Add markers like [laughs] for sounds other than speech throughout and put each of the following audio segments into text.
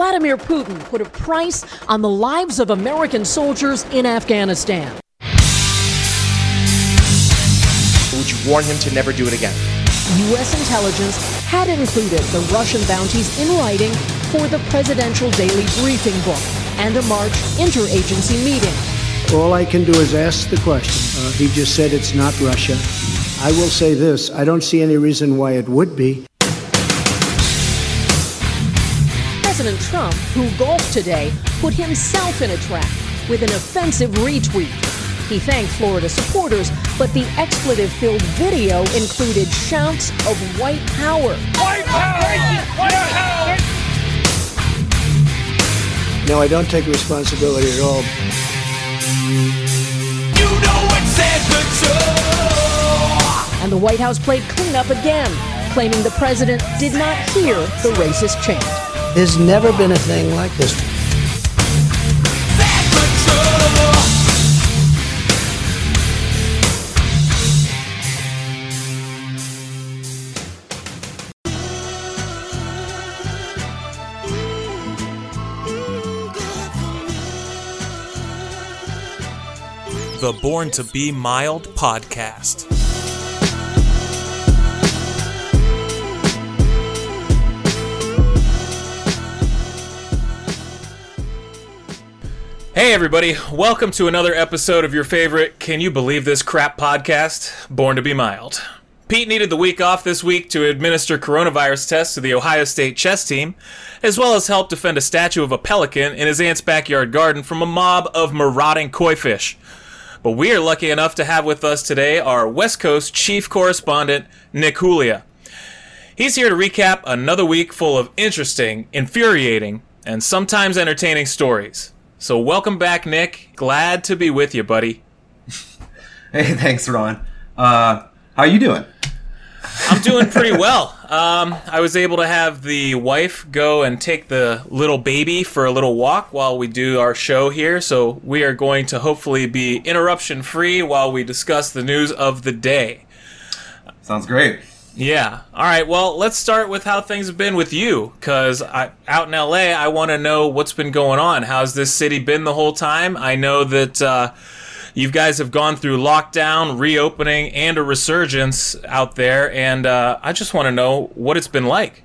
Vladimir Putin put a price on the lives of American soldiers in Afghanistan. Would you warn him to never do it again? U.S. intelligence had included the Russian bounties in writing for the presidential daily briefing book and a March interagency meeting. All I can do is ask the question. Uh, he just said it's not Russia. I will say this I don't see any reason why it would be. President Trump, who golfed today, put himself in a trap with an offensive retweet. He thanked Florida supporters, but the expletive filled video included shouts of white power. White power! White power! No, I don't take responsibility at all. You know and the White House played cleanup again, claiming the president did not hear the racist chant. There's never been a thing like this. the Born to Be Mild podcast. Hey, everybody, welcome to another episode of your favorite Can You Believe This Crap podcast, Born to Be Mild. Pete needed the week off this week to administer coronavirus tests to the Ohio State chess team, as well as help defend a statue of a pelican in his aunt's backyard garden from a mob of marauding koi fish. But we are lucky enough to have with us today our West Coast chief correspondent, Nick Julia. He's here to recap another week full of interesting, infuriating, and sometimes entertaining stories. So welcome back, Nick. Glad to be with you, buddy. [laughs] hey, thanks, Ron. Uh, how you doing? I'm doing pretty well. Um, I was able to have the wife go and take the little baby for a little walk while we do our show here. So we are going to hopefully be interruption free while we discuss the news of the day. Sounds great. Yeah. All right. Well, let's start with how things have been with you, because out in LA, I want to know what's been going on. How's this city been the whole time? I know that. Uh, you guys have gone through lockdown, reopening, and a resurgence out there, and uh, I just want to know what it's been like.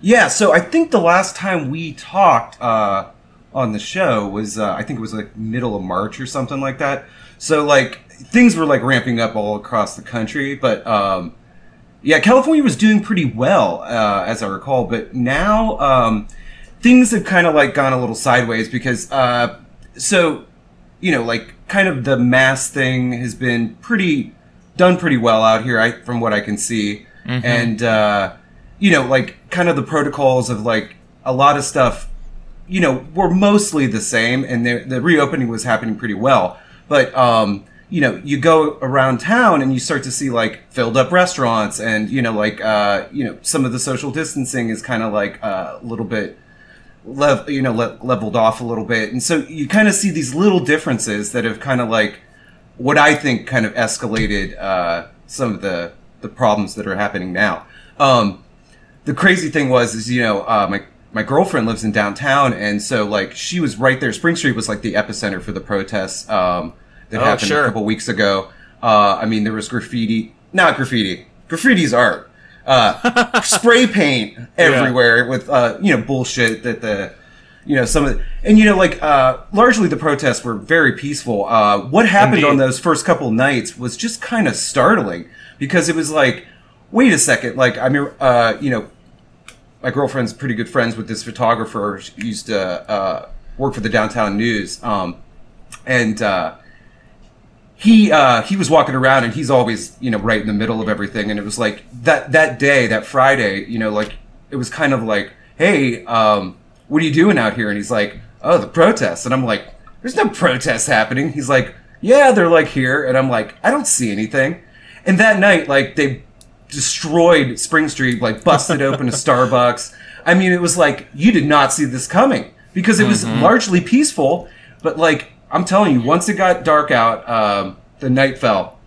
Yeah, so I think the last time we talked uh, on the show was uh, I think it was like middle of March or something like that. So like things were like ramping up all across the country, but um, yeah, California was doing pretty well uh, as I recall, but now um, things have kind of like gone a little sideways because uh, so you know like kind of the mass thing has been pretty done pretty well out here, I, from what I can see. Mm-hmm. And uh, you know, like kind of the protocols of like a lot of stuff, you know, were mostly the same, and the, the reopening was happening pretty well. But um, you know, you go around town and you start to see like filled up restaurants, and you know, like uh, you know, some of the social distancing is kind of like uh, a little bit lev- you know le- leveled off a little bit, and so you kind of see these little differences that have kind of like what I think kind of escalated uh, some of the the problems that are happening now. Um, the crazy thing was is you know uh, my my girlfriend lives in downtown, and so like she was right there. Spring Street was like the epicenter for the protests um, that oh, happened sure. a couple weeks ago. Uh, I mean, there was graffiti, not graffiti. Graffiti's art uh, [laughs] spray paint everywhere yeah. with uh, you know bullshit that the you know some of the, and you know like uh, largely the protests were very peaceful. Uh, what happened Indeed. on those first couple nights was just kind of startling because it was like, wait a second, like I mean, uh, you know, my girlfriend's pretty good friends with this photographer. She used to uh, work for the downtown news, um, and he uh, he was walking around and he's always you know right in the middle of everything. And it was like that that day that Friday you know like it was kind of like hey um, what are you doing out here? And he's like oh the protests. And I'm like there's no protests happening. He's like yeah they're like here. And I'm like I don't see anything. And that night like they destroyed Spring Street like busted [laughs] open a Starbucks. I mean it was like you did not see this coming because it was mm-hmm. largely peaceful but like I'm telling you, once it got dark out, um, the night fell,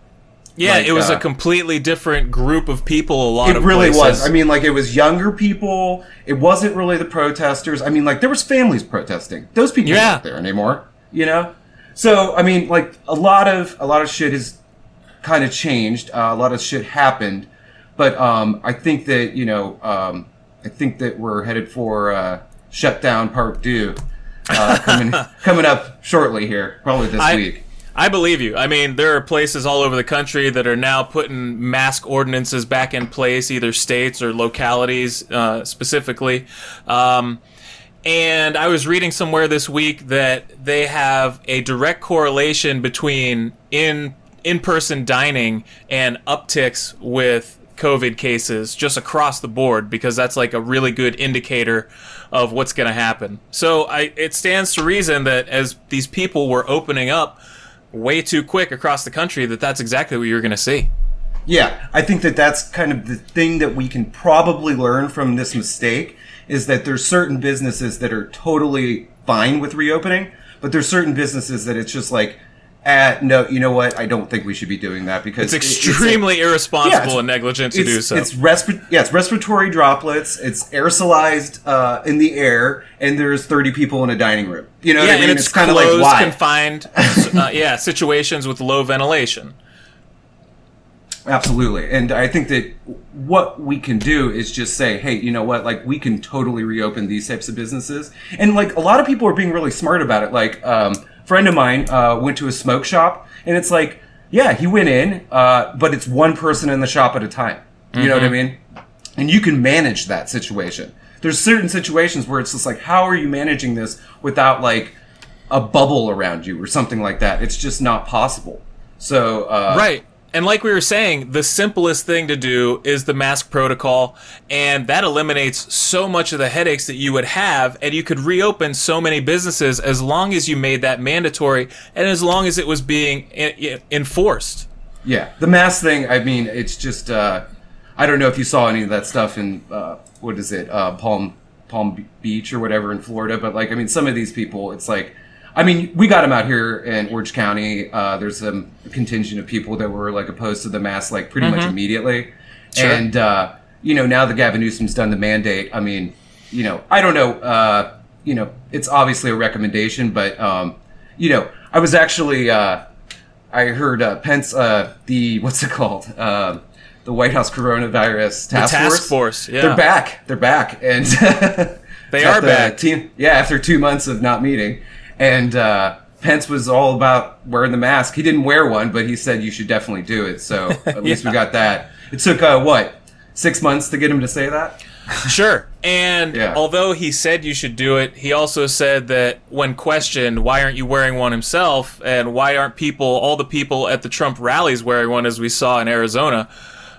Yeah, Like, it was uh, a completely different group of people. A lot of It of really places. was. I mean, like it was younger people. It wasn't really the protesters. I mean, like there was families protesting. Those people Yeah. aren't there anymore. You know. So I mean, like a lot of a lot of shit has kind of changed. Uh, a lot of shit happened, but um, I think that you know, um, I think that we're headed for uh, shutdown part two uh, coming [laughs] coming up shortly here, probably this I- week. I believe you. I mean, there are places all over the country that are now putting mask ordinances back in place, either states or localities uh, specifically. Um, and I was reading somewhere this week that they have a direct correlation between in in-person dining and upticks with COVID cases just across the board because that's like a really good indicator of what's going to happen. So I, it stands to reason that as these people were opening up way too quick across the country, that that's exactly what you're going to see. Yeah, I think that that's kind of the thing that we can probably learn from this mistake is that there's certain businesses that are totally fine with reopening, but there's certain businesses that it's just like, ah, no, you know what? I don't think we should be doing that because It's it- extremely Yeah, irresponsible it's- and negligent to do so. It's respi- yeah, it's respiratory droplets. It's aerosolized uh, in the air, and there's 30 people in a dining room. You know, yeah, what I mean? and it's, kind of like why? confined, uh, [laughs] yeah, situations with low ventilation. Absolutely. And I think that what we can do is just say, hey, you know what? Like, we can totally reopen these types of businesses. And, like, a lot of people are being really smart about it. Like, um, friend of mine uh, went to a smoke shop, and it's like, yeah, he went in, uh, but it's one person in the shop at a time. You know what I mean? And you can manage that situation. There's certain situations where it's just like, how are you managing this without, like, a bubble around you or something like that? It's just not possible. So, uh, Right. And like we were saying, the simplest thing to do is the mask protocol, and that eliminates so much of the headaches that you would have, and you could reopen so many businesses as long as you made that mandatory and as long as it was being enforced. Yeah, the mask thing. I mean, it's just. Uh, I don't know if you saw any of that stuff in uh, what is it, uh, Palm Palm Beach or whatever in Florida. But like, I mean, some of these people, it's like, I mean, we got them out here in Orange County. Uh, there's a contingent of people that were like opposed to the mask, like pretty much immediately. Sure. And uh, you know, now that Gavin Newsom's done the mandate, I mean, you know, I don't know. Uh, you know, it's obviously a recommendation, but um, you know, I was actually. Uh, I heard uh, Pence, uh, the what's it called, the White House coronavirus task, task force, yeah. they're back. They're back, and They [laughs] are the back. Team, yeah, after two months of not meeting, and uh, Pence was all about wearing the mask. He didn't wear one, but he said you should definitely do it. So [laughs] at least we got that. It took uh, what six months to get him to say that. Sure. And Yeah. although he said you should do it, he also said that when questioned, why aren't you wearing one himself? And why aren't people, all the people at the Trump rallies wearing one as we saw in Arizona?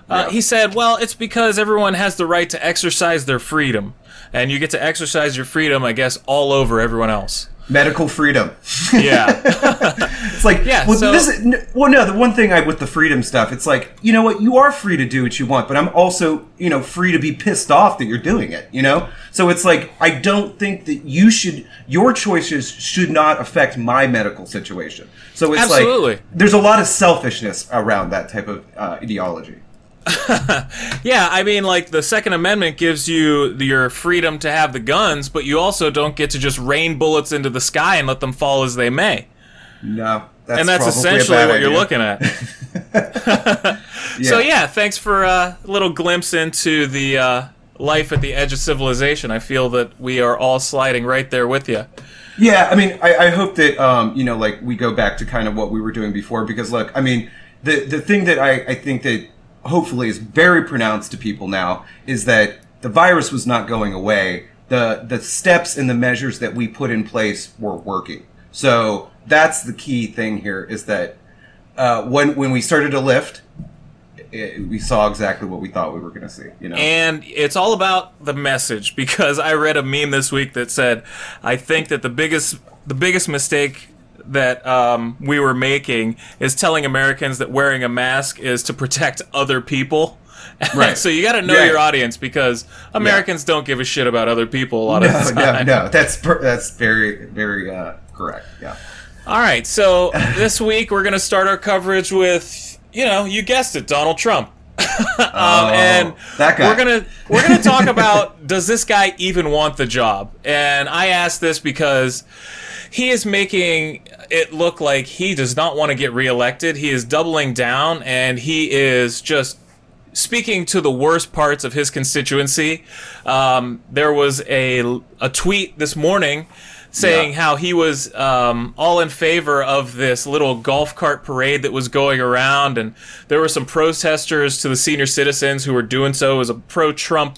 Uh, Yeah. he said, well, it's because everyone has the right to exercise their freedom. And you get to exercise your freedom, I guess, all over everyone else. Medical freedom. Yeah. [laughs] It's like, Yeah, well, so- this is, well, no, the one thing I with the freedom stuff, it's like, you know what, you are free to do what you want, but I'm also, you know, free to be pissed off that you're doing it, you know? So it's like, I don't think that you should, your choices should not affect my medical situation. So it's Absolutely. like, there's a lot of selfishness around that type of uh, ideology. [laughs] yeah, I mean, like, the Second Amendment gives you your freedom to have the guns, but you also don't get to just rain bullets into the sky and let them fall as they may. No. That's and that's essentially what you're looking at. [laughs] So yeah, thanks for a little glimpse into the uh, life at the edge of civilization. I feel that we are all sliding right there with you. Yeah, I mean, I, I hope that um, you know, like we go back to kind of what we were doing before, because look, I mean, the the thing that I, I think that hopefully is very pronounced to people now is that the virus was not going away. The the steps and the measures that we put in place were working. So that's the key thing here is that uh, when when we started to lift, it, we saw exactly what we thought we were going to see. You know, And it's all about the message because I read a meme this week that said, "I think that the biggest the biggest mistake." That um, we were making is telling Americans that wearing a mask is to protect [laughs] other people. [laughs] Right. so you got to know Yeah. your audience because Americans don't give a shit about other people a lot of no, the [laughs] no, time. no, that's per- that's very very uh, correct. Yeah. All right, so this week we're going to start our coverage with you know, you guessed it, Donald Trump. [laughs] um, Oh, and we're gonna we're gonna talk about [laughs] does this guy even want the job? And I ask this because he is making it look like he does not want to get reelected. He is doubling down, and he is just speaking to the worst parts of his constituency. Um, there was a a tweet this morning saying Yeah. how he was um, all in favor of this little golf cart parade that was going around, and there were some protesters to the senior citizens who were doing so. Was a pro-Trump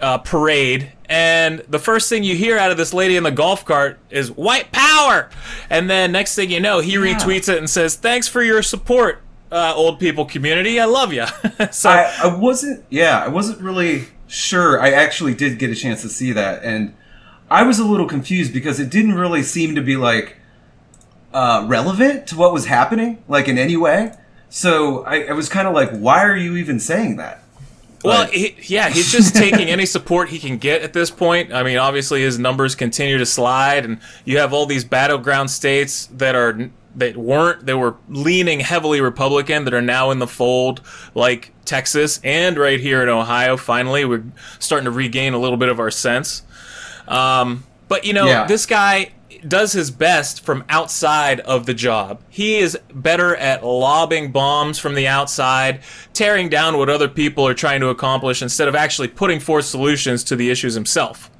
uh, parade, and the first thing you hear out of this lady in the golf cart is "white power," and then next thing you know, he retweets it and says, "Thanks for your support." Uh, old people community, I love you. [laughs] so I, I wasn't yeah i wasn't really sure i actually did get a chance to see that and i was a little confused because it didn't really seem to be like uh, relevant to what was happening like in any way so i, I was kind of like why are you even saying that Well, But- he, yeah, he's just taking any support he can get at this point. I mean, obviously his numbers continue to slide, and you have all these battleground states that are that weren't that were leaning heavily Republican that are now in the fold, like Texas and right here in Ohio. Finally, we're starting to regain a little bit of our sense. Um, but you know, Yeah. this guy does his best from outside of the job. He is better at lobbing bombs from the outside, tearing down what other people are trying to accomplish instead of actually putting forth solutions to the issues himself.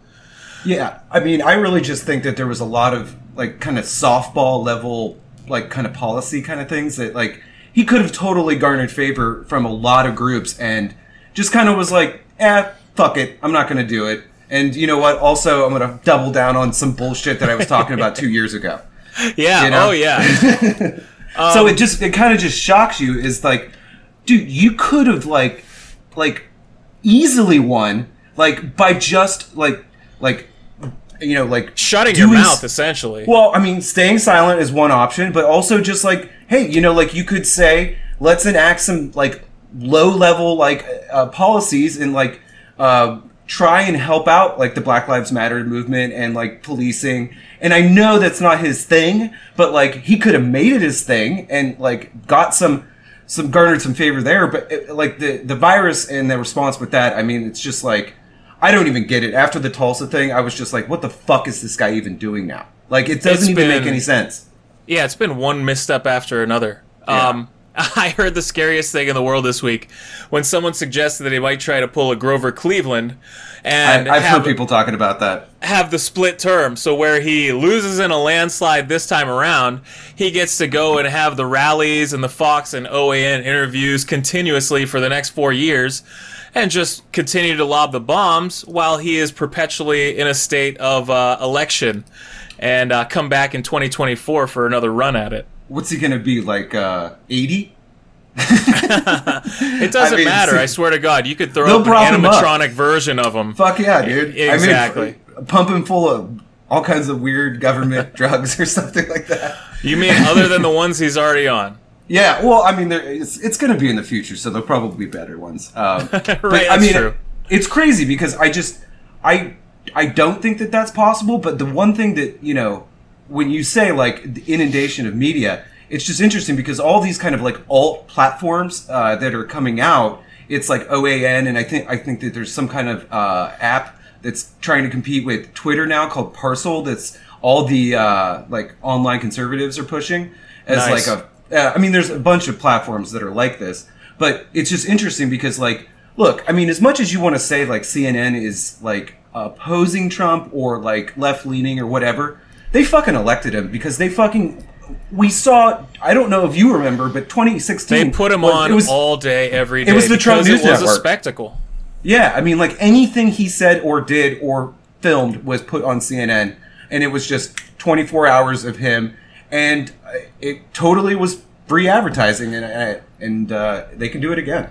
Yeah, I mean, I really just think that there was a lot of like kind of softball level, like kind of policy kind of things that like he could have totally garnered favor from a lot of groups and just kind of was like, eh, fuck it, I'm not going to do it. And you know what? Also, I'm going to double down on some bullshit that I was talking about two years ago. [laughs] Yeah. You know? Oh yeah. [laughs] so it just it kind of just shocks you. Is like, dude, you could have like, like, easily won like by just like like you know like Shutting your mouth s- essentially. Well, I mean, staying silent is one option, but also just like, hey, you know, like you could say, let's enact some like low level like uh, policies and like uh, try and help out like the Black Lives Matter movement and like policing. And I know that's not his thing, but like he could have made it his thing and like got some some garnered some favor there. But it, like the the virus and the response with that, I mean, it's just like. I don't even get it. After the Tulsa thing, I was just like, what the fuck is this guy even doing now? Like, it doesn't It's even make any sense. Yeah, it's been one misstep after another. Um, [laughs] I heard the scariest thing in the world this week when someone suggested that he might try to pull a Grover Cleveland and I, I've have, heard people talking about that. have the split term. So where he loses in a landslide this time around, he gets to go and have the rallies and the Fox and OAN interviews continuously for the next four years. And just continue to lob the bombs while he is perpetually in a state of uh, election, and uh, come back in 2024 for another run at it. What's he going to be, like, uh, 80? [laughs] It doesn't I mean, matter. I swear to God, you could throw up an prop him up. animatronic version of him. Fuck yeah, dude. Exactly. I mean, pump him full of all kinds of weird government [laughs] drugs or something like that. You mean other than the ones he's already on? [laughs] Yeah, well, I mean, it's it's going to be in the future, so there'll probably be better ones. Um, but, I mean, it's crazy because I just I I don't think that that's possible. But the one thing that you know, when you say like the inundation of media, it's just interesting because all these kind of like alt platforms uh, that are coming out, it's like OAN, and I think I think that there's some kind of uh, app that's trying to compete with Twitter now called Parcel. That's all the uh, like online conservatives are pushing as Nice. like a uh, I mean, there's a bunch of platforms that are like this, but it's just interesting because, like, look, I mean, as much as you want to say like CNN is like opposing Trump or like left leaning or whatever, they fucking elected him because they fucking. We saw. I don't know if you remember, but 2016. They put him was- on It was all day, every day. It was the Trump News it was a spectacle. Yeah, I mean, like anything he said or did or filmed was put on CNN, and it was just 24 hours of him, and it totally was free advertising, and and uh, they can do it again.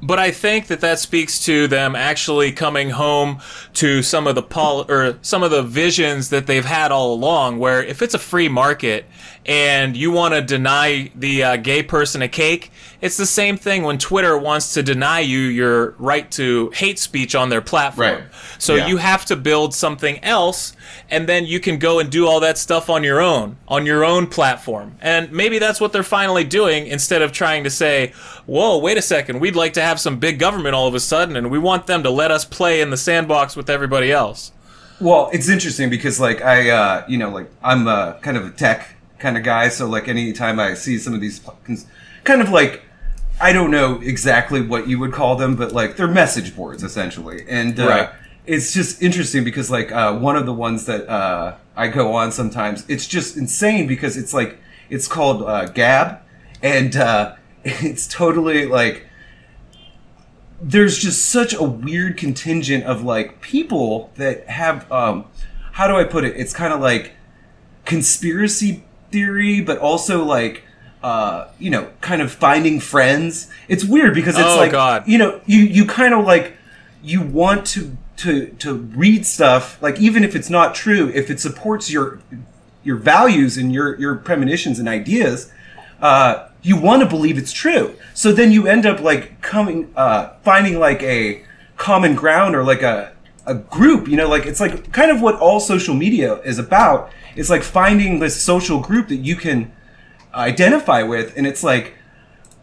But I think that that speaks to them actually coming home to some of the pol- or some of the visions that they've had all along. Where if it's a free market and you want to deny the uh, gay person a cake, it's the same thing when Twitter wants to deny you your right to hate speech on their platform. Right. So Yeah. you have to build something else, and then you can go and do all that stuff on your own, on your own platform. And maybe that's what they're finally doing instead of trying to say, whoa, wait a second, we'd like to have some big government all of a sudden, and we want them to let us play in the sandbox with everybody else. Well, it's interesting because like I, uh, you know, like I'm uh, kind of a tech kind of guy, so like anytime I see some of these kind of like I don't know exactly what you would call them, but like they're message boards essentially, and uh, Right. it's just interesting because like uh, one of the ones that uh, I go on sometimes, it's just insane because it's like it's called uh, Gab, and uh, [laughs] it's totally like there's just such a weird contingent of like people that have um how do I put it? It's kind of like conspiracy theory, but also like uh you know, kind of finding friends. It's weird because it's Oh, like God. you know, you you kind of like you want to to to read stuff like even if it's not true, if it supports your your values and your your premonitions and ideas, uh, you want to believe it's true. So then you end up like coming, uh, finding like a common ground or like a a group. You know, like it's like kind of what all social media is about. It's like finding this social group that you can identify with, and it's like.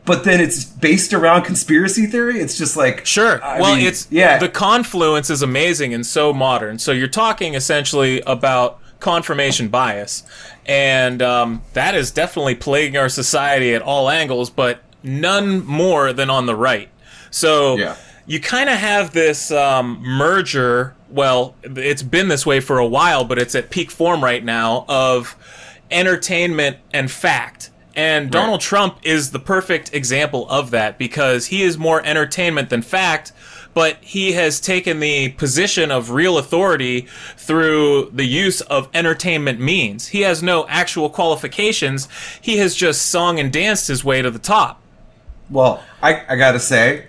But then it's based around conspiracy theory. It's just like Sure. I well, mean, it's yeah. The confluence is amazing and so modern. So you're talking essentially about confirmation bias, and um, that is definitely plaguing our society at all angles, but none more than on the right. So Yeah. You kind of have this um, merger. Well, it's been this way for a while, but it's at peak form right now of entertainment and fact. And Donald Trump is the perfect example of that because he is more entertainment than fact, but he has taken the position of real authority through the use of entertainment means. He has no actual qualifications. He has just sung and danced his way to the top. Well, I, I gotta say,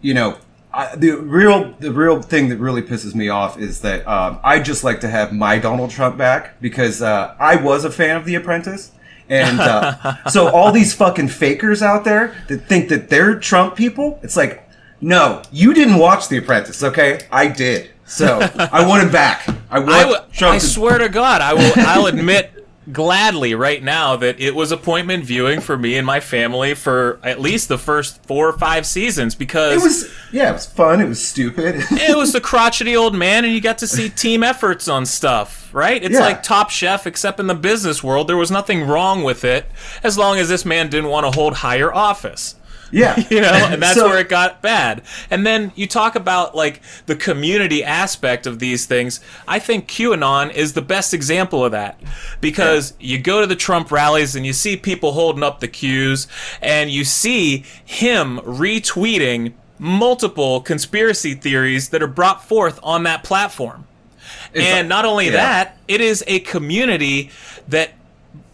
you know, I, the real the real thing that really pisses me off is that um, I just like to have my Donald Trump back because uh, I was a fan of The Apprentice, and uh, [laughs] so all these fucking fakers out there that think that they're Trump people, it's like, no, you didn't watch The Apprentice, okay? I did, so [laughs] I want him back. I want I, w- Trump. I to- swear to God, I will. I'll admit gladly right now that it was appointment viewing for me and my family for at least the first four or five seasons because it was yeah, it was fun. It was stupid. [laughs] it was the crotchety old man and you got to see team efforts on stuff right it's Yeah. like top chef except in the business world there was nothing wrong with it as long as this man didn't want to hold higher office yeah, [laughs] you know and that's So- where it got bad. And then you talk about like the community aspect of these things. I think qanon is the best example of that because you go to the trump rallies and you see people holding up the cues and you see him retweeting multiple conspiracy theories that are brought forth on that platform. And not only yeah. that, it is a community that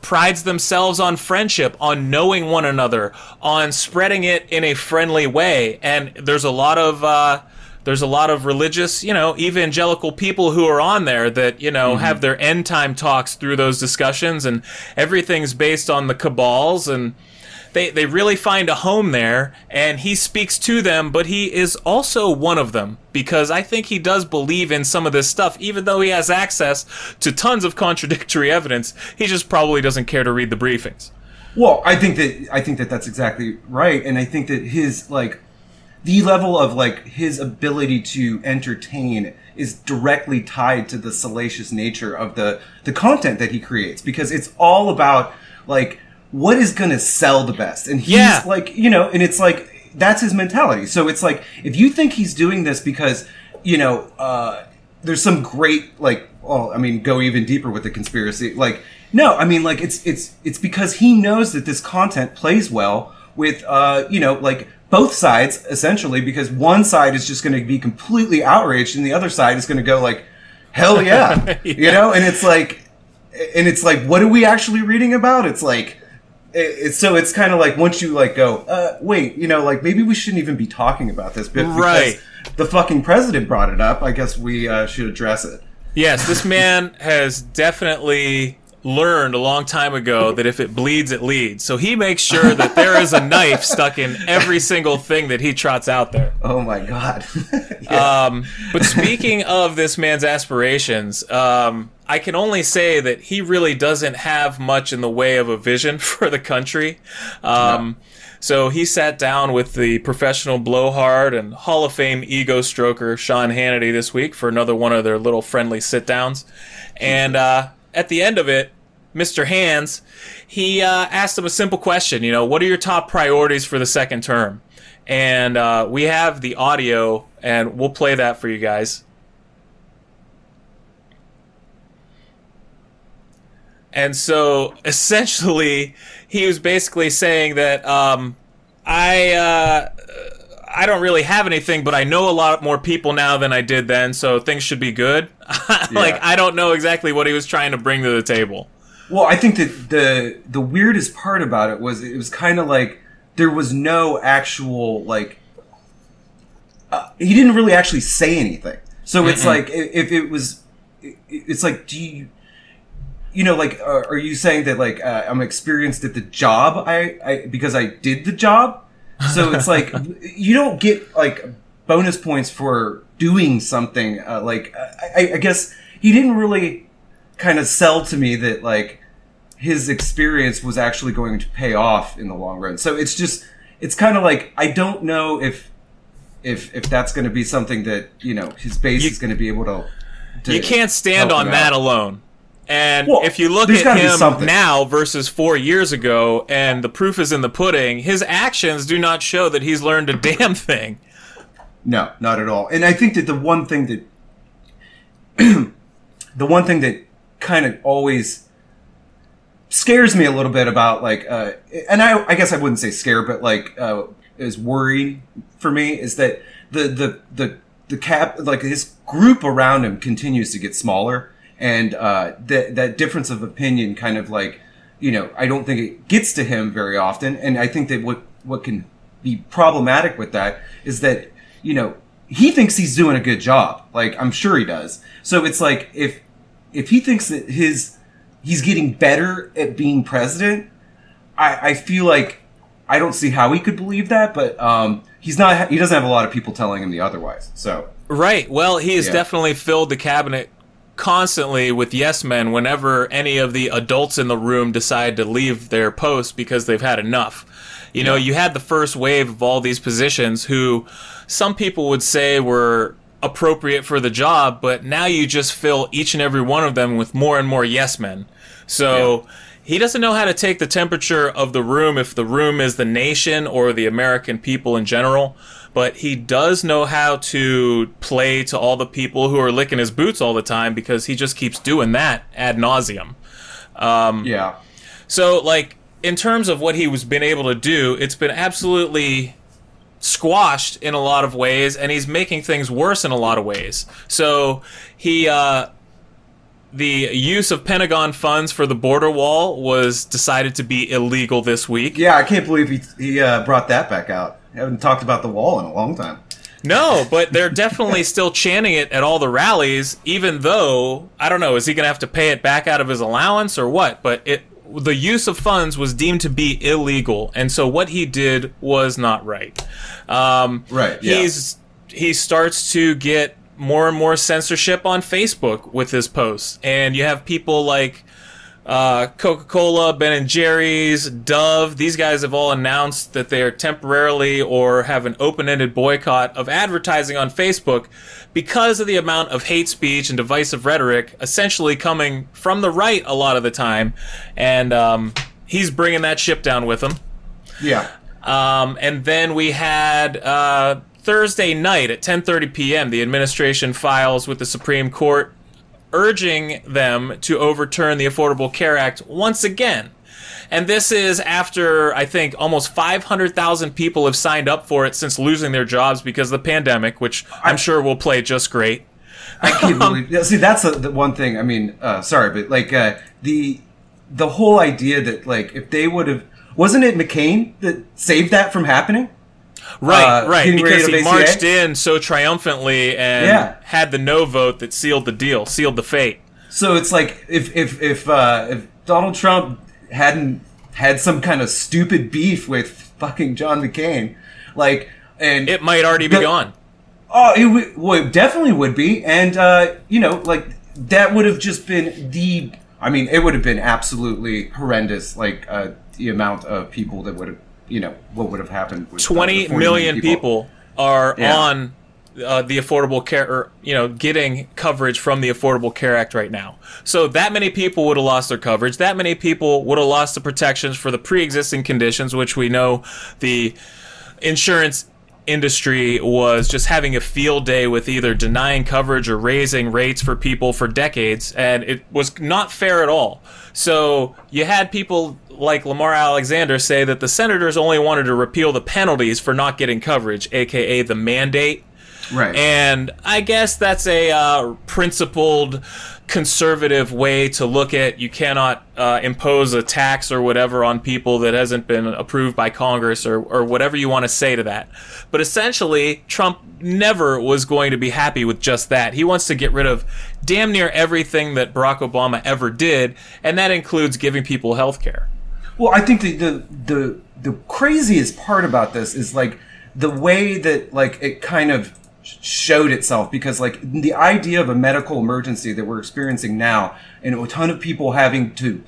prides themselves on friendship, on knowing one another, on spreading it in a friendly way. And there's a lot of uh, there's a lot of religious, you know, evangelical people who are on there that you know have their end time talks through those discussions, and everything's based on the cabals and. They, they really find a home there, and he speaks to them, but he is also one of them because I think he does believe in some of this stuff, even though he has access to tons of [laughs] contradictory evidence. He just probably doesn't care to read the briefings. Well, I think that I think that that's exactly right, and I think that his like the level of like his ability to entertain is directly tied to the salacious nature of the the content that he creates because it's all about like what is going to sell the best, and he's Yeah. like you know, and it's like that's his mentality. So it's like if you think he's doing this because you know uh, there's some great like well, I mean, go even deeper with the conspiracy. Like no, I mean like it's it's it's because he knows that this content plays well with uh you know like both sides essentially because one side is just going to be completely outraged and the other side is going to go like hell [laughs] yeah, you know and it's like and it's like what are we actually reading about it's like it, so it's kind of like once you like go, uh, wait, you know, like maybe we shouldn't even be talking about this, but Right. because the fucking president brought it up, I guess we uh, should address it. Yes, this man has definitely learned a long time ago that if it bleeds, it leads. So he makes sure that there is a [laughs] knife stuck in every single thing that he trots out there. Oh my god. [laughs] Um, but speaking of this man's aspirations, um, I can only say that he really doesn't have much in the way of a vision [laughs] for the country. Um, So he sat down with the professional blowhard and Hall of Fame ego stroker Sean Hannity this week for another one of their little friendly sit downs. And uh, at the end of it, Mr. Hands, he uh, asked him a simple question. You know, what are your top priorities for the second term? And uh, we have the audio, and we'll play that for you guys. And so [laughs] essentially, he was basically saying that um, I uh, I don't really have anything, but I know a lot more people now than I did then, so things should be good. [laughs] like Yeah. I don't know exactly what he was trying to bring to the table. Well, I think that the the weirdest part about it was it was kind of like there was no actual like uh, he didn't really actually say anything. So it's like if it was, it's like do you you know like uh, are you saying that like uh, I'm experienced at the job I, I because I did the job? So it's like [laughs] you don't get like bonus points for doing something. Uh, like I, I- guess he didn't really kind of sell to me that like his experience was actually going to pay off in the long run. So it's just it's kind of like I don't know if if if that's going to be something that you know his base You- is going to be able to. to You can't stand on that out. alone. And Well, if you look at him now versus four years ago, and the proof is in the pudding, his actions do not show that he's learned a [laughs] damn thing. No, not at all. And I think that the one thing that [clears throat] the one thing that kind of always scares me a little bit about like uh and I I guess I wouldn't say scare but like uh is worried for me is that the the the the cap like his group around him continues to get smaller and uh that that difference of opinion kind of like you know I don't think it gets to him very often and I think that what what can be problematic with that is that you know he thinks he's doing a good job like I'm sure he does so it's like if if he thinks that his he's getting better at being president, I, I feel like I don't see how he could believe that, but um, he's not. He doesn't have a lot of people telling him the otherwise. So Right. Well, he has Yeah. definitely filled the cabinet constantly with yes men whenever any of the adults in the room decide to leave their post because they've had enough. You know, you had the first wave of all these positions who some people would say were appropriate for the job, but now you just fill each and every one of them with more and more yes men. So he doesn't know how to take the temperature of the room if the room is the nation or the American people in general. But he does know how to play to all the people who are licking his boots all the time because he just keeps doing that ad nauseum. yeah, So, like, in terms of what he was been able to do, it's been absolutely squashed in a lot of ways, and he's making things worse in a lot of ways. So, he, uh, the use of Pentagon funds for the border wall was decided to be illegal this week. yeah. I can't believe he he uh, brought that back out. Haven't talked about the wall in a long time. No, but they're definitely [laughs] still chanting it at all the rallies, even though I don't know, is he going to have to pay it back out of his allowance or what? But it the use of funds was deemed to be illegal, and so what he did was not right. Um, Right, yeah. He's he starts to get more and more censorship on Facebook with his posts, and you have people like uh, Coca Cola, Ben and Jerry's, Dove. These guys have all announced that they are temporarily or have an open ended boycott of advertising on Facebook because of the amount of hate speech and divisive rhetoric essentially coming from the right a lot of the time. And um, he's bringing that ship down with him. Yeah, Um, and then we had uh, Thursday night at 10:30 p.m. The administration files with the Supreme Court, urging them to overturn the Affordable Care Act once again. And this is after I think almost 500,000 people have signed up for it since losing their jobs because of the pandemic, which I'm sure will play just great. I can't believe. See, that's the, the one thing. I mean, uh, sorry, but like uh, the the whole idea that like if they would have wasn't it McCain that saved that from happening? Right, uh, right, because he marched in so triumphantly and Yeah. had the no vote that sealed the deal, sealed the fate. So it's like if if if uh, if Donald Trump hadn't had some kind of stupid beef with fucking John McCain, like and It might already be The- gone. Oh, it, would, well, it definitely would be, and uh, you know, like that would have just been the. I mean, it would have been absolutely horrendous. Like uh, the amount of people that would have, you know, what would have happened. With, uh, the Twenty 40 million people are Yeah. on uh, the Affordable Care, or you know, getting coverage from the Affordable Care Act right now. So that many people would have lost their coverage. That many people would have lost the protections for the pre-existing conditions, which we know the insurance industry was just having a field day with either denying coverage or raising rates for people for decades and it was not fair at all so you had people like lamar alexander say that the senators only wanted to repeal the penalties for not getting coverage aka the mandate Right. and I guess that's a uh, principled conservative way to look at you cannot uh, impose a tax or whatever on people that hasn't been approved by Congress or, or whatever you want to say to that. But essentially, Trump never was going to be happy with just that. He wants to get rid of damn near everything that Barack Obama ever did, and that includes giving people health care. Well, I think the, the the the craziest part about this is like the way that like it kind of showed itself because like the idea of a medical emergency that we're experiencing now and a ton of people having to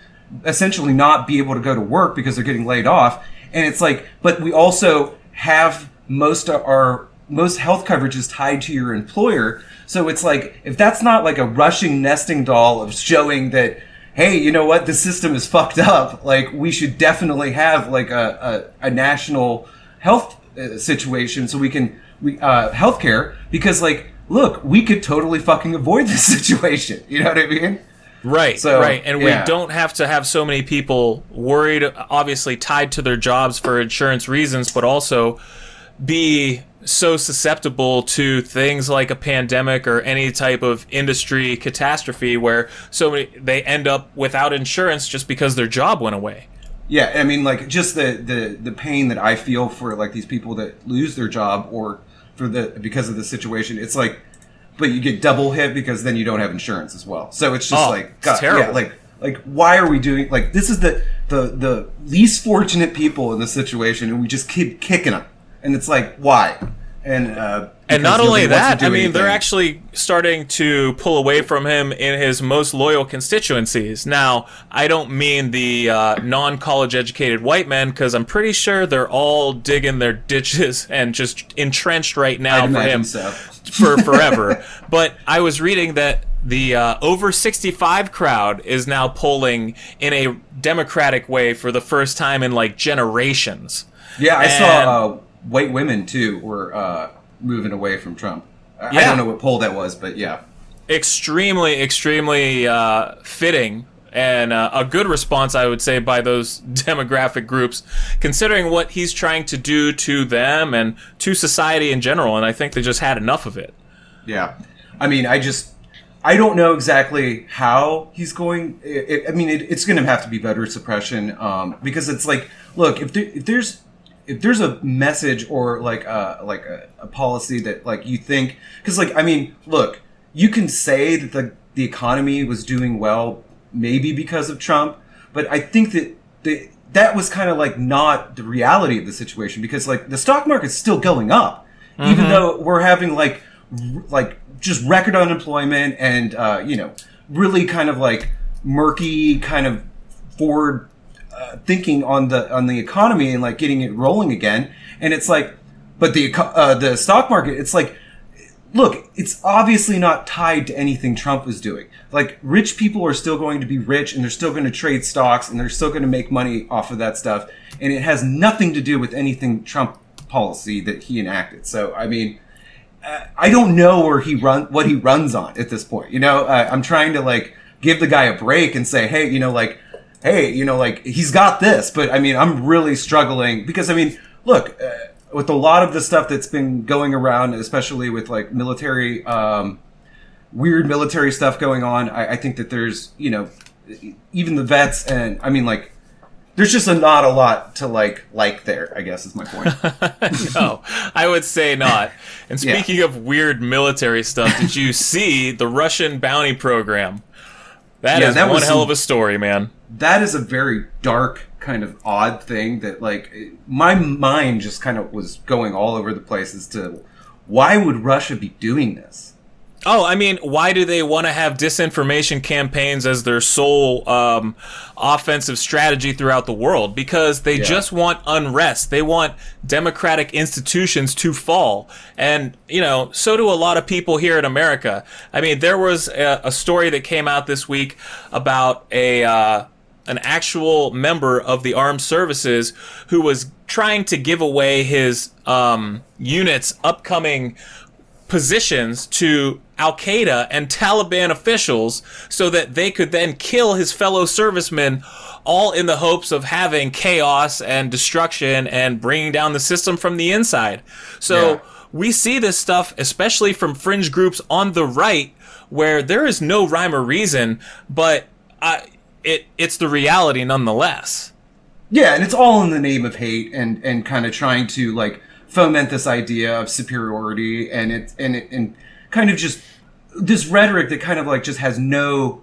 essentially not be able to go to work because they're getting laid off and it's like but we also have most of our most health coverage is tied to your employer. So it's like if that's not like a Russian nesting doll of showing that hey, you know what? The system is fucked up. Like, we should definitely have like a, a, a national health uh, situation so we can we uh, healthcare because like, look, we could totally fucking avoid this [laughs] situation. You know what I mean? Right, So, right. And yeah. we don't have to have so many people worried, obviously tied to their jobs for insurance reasons, but also be so susceptible to things like a pandemic or any type of industry catastrophe where so many they end up without insurance just because their job went away. Yeah, I mean, like just the the the pain that I feel for like these people that lose their job or for the because of the situation. It's like, but you get double hit because then you don't have insurance as well. So it's just Oh, like, it's terrible. yeah, like like why are we doing like this is the the the least fortunate people in this situation, and we just keep kicking them, and it's like why? And uh, And not only that, I mean, they're actually starting to pull away from him in his most loyal constituencies. Now, I don't mean the uh, non college educated white men, because I'm pretty sure they're all digging their [laughs] ditches and just entrenched right now I'd for him so. [laughs] for forever. [laughs] but I was reading that the uh, over 65 crowd is now polling in a democratic way for the first time in like generations. Yeah, I And- saw uh, white women too were uh, moving away from Trump. I- I don't know what poll that was, but yeah. extremely, extremely uh, fitting and uh, a good response, I would say, by those [laughs] demographic groups, considering what he's trying to do to them and to society in general. And I think they just had enough of it. Yeah, I mean, I just I don't know exactly how he's going. It, it- I mean, it, it's going to have to be voter suppression um, because it's like, look, if there, if there's if there's a message or like a like a, a policy that like you think because like I mean, look, you can say that the the economy was doing well maybe because of Trump, but I think that the that was kind of like not the reality of the situation because like the stock market's still going up even though we're having like r- like just record unemployment and uh, you know really kind of like murky kind of forward thinking on the on the economy and like getting it rolling again and it's like but the uh, the stock market it's like look, it's obviously not tied to anything Trump was doing. Like, rich people are still going to be rich and they're still going to trade stocks and they're still going to make money off of that stuff. And it has nothing to do with anything Trump policy that he enacted. So, I mean, I don't know where he run, what he runs on at this point. You know, I'm trying to like give the guy a break and say, hey, you know, like, hey, you know, like he's got this, but I mean, I'm really struggling because I mean, look, uh, with a lot of the stuff that's been going around, especially with like military, um, weird military stuff going on, I, I think that there's, you know, even the vets and I mean, like, there's just a, not a lot to like like there. I guess is my point. [laughs] no, I would say not. And [laughs] Yeah. speaking of weird military stuff, did you see the Russian bounty program? That is Yeah, that one hell of a story, man. that is a very dark kind of odd thing that like my mind just kind of was going all over the place as to why would Russia be doing this? Oh, I mean, why do they want to have disinformation campaigns as their sole um, offensive strategy throughout the world? Because they Yeah. just want unrest. They want democratic institutions to fall. And, you know, so do a lot of people here in America. I mean, there was a, a story that came out this week about a. Uh, an actual member of the armed services who was trying to give away his um, unit's upcoming positions to Al Qaeda and Taliban officials so that they could then kill his fellow servicemen, all in the hopes of having chaos and destruction and bringing down the system from the inside. So Yeah. we see this stuff, especially from fringe groups on the right, where there is no rhyme or reason, but I, it it's the reality nonetheless. Yeah, and it's all in the name of hate and and kind of trying to like foment this idea of superiority and it and it and kind of just this rhetoric that kind of like just has no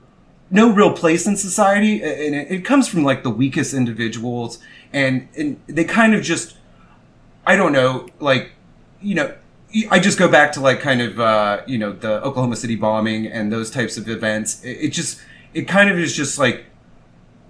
no real place in society and it, comes from like the weakest individuals and and they kind of just I don't know like you know I just go back to like kind of uh, you know the Oklahoma City bombing and those types of events. It, it just it kind of is just like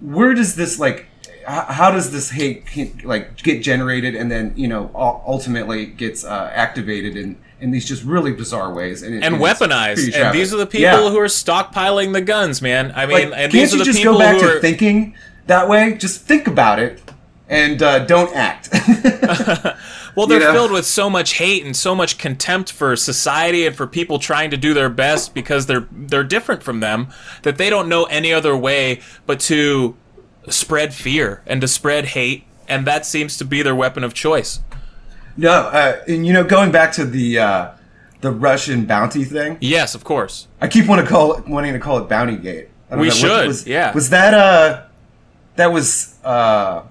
where does this like how does this hate like get generated and then you know ultimately gets uh, activated in in these just really bizarre ways and, it- and it's weaponized. And these are the people Yeah. who are stockpiling the guns, man. I mean, like, and can't these are you the just people go back who to are thinking that way just think about it and uh, don't act [laughs] well, they're you know? filled with so much hate and so much contempt for society and for people trying to do their best because they're they're different from them that they don't know any other way but to spread fear and to spread hate, and that seems to be their weapon of choice. No uh, and you know going back to the uh, the Russian bounty thing Yes, of course. I keep want to call it, wanting to call it Bounty Gate. We know, should, was, yeah. Was that uh that was uh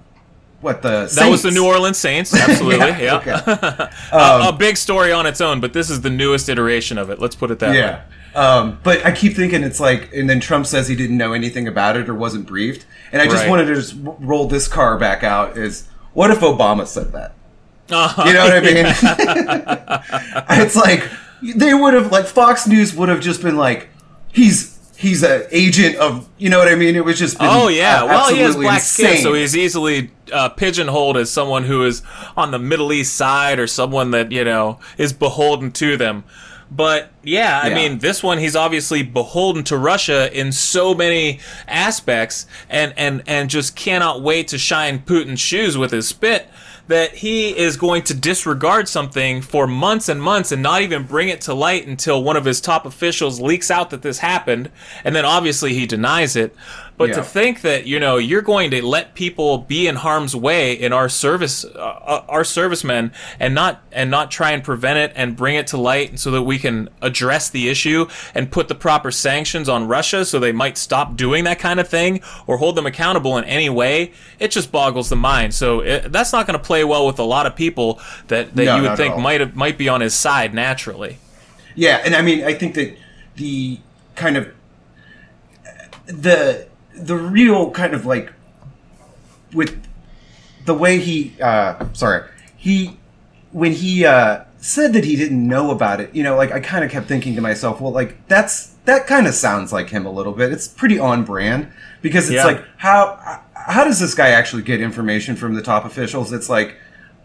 what the That was the New Orleans Saints, absolutely. [laughs] yeah. okay. [laughs] a, a big story on its own, but this is the newest iteration of it. Let's put it that way. Yeah. Um, but I keep thinking it's like, and then Trump says he didn't know anything about it or wasn't briefed. And I just Right. wanted to just roll this car back out is what if Obama said that? Uh-huh. You know what I mean? [laughs] [laughs] it's like, they would have, like, Fox News would have just been like, he's, he's an agent of, you know what I mean? It was just, been, Oh yeah, uh, well he has black skin, so he's easily uh, pigeonholed as someone who is on the Middle East side or someone that you know is beholden to them. But yeah, I Yeah. mean, this one he's obviously beholden to Russia in so many aspects, and and and just cannot wait to shine Putin's shoes with his spit. That he is going to disregard something for months and months and not even bring it to light until one of his top officials leaks out that this happened, and then obviously he denies it. But to think that you know you're going to let people be in harm's way in our service, uh, uh, our servicemen, and not and not try and prevent it and bring it to light, so that we can address the issue and put the proper sanctions on Russia, so they might stop doing that kind of thing or hold them accountable in any way. It just boggles the mind. So it, that's not going to play well with a lot of people that that No, you would think might have, might be on his side naturally. Yeah, and I mean, I think that the kind of the the real kind of like with the way he uh sorry he when he uh said that he didn't know about it you know like i kind of kept thinking to myself well like that's that kind of sounds like him a little bit it's pretty on brand because it's Yeah. like how how does this guy actually get information from the top officials it's like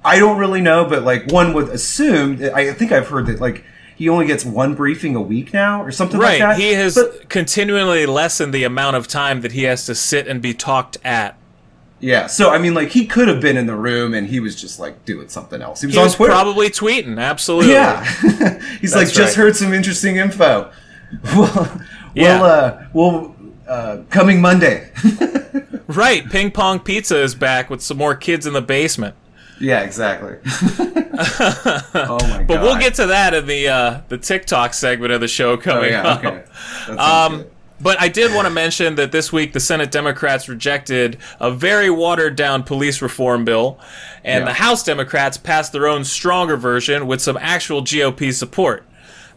I don't really know, but like one would assume. I think I've heard that like he only gets one briefing a week now, or something like that. Right. He has But- continually lessened the amount of time that he has to sit and be talked at. yeah. So I mean, like he could have been in the room and he was just like doing something else. He was He on was Twitter. probably tweeting. Absolutely. yeah. [laughs] He's like just right. heard some interesting info. [laughs] we'll, Yeah. we'll, uh, we'll uh, coming Monday. [laughs] Right. Ping pong pizza is back with some more kids in the basement. Yeah, exactly. [laughs] oh my god. But we'll get to that in the uh, the TikTok segment of the show Oh coming yeah. up. Okay. [laughs] Um, good. But I did want to mention that this week the Senate Democrats rejected a very watered down police reform bill, and Yeah. the House Democrats passed their own stronger version with some actual GOP support.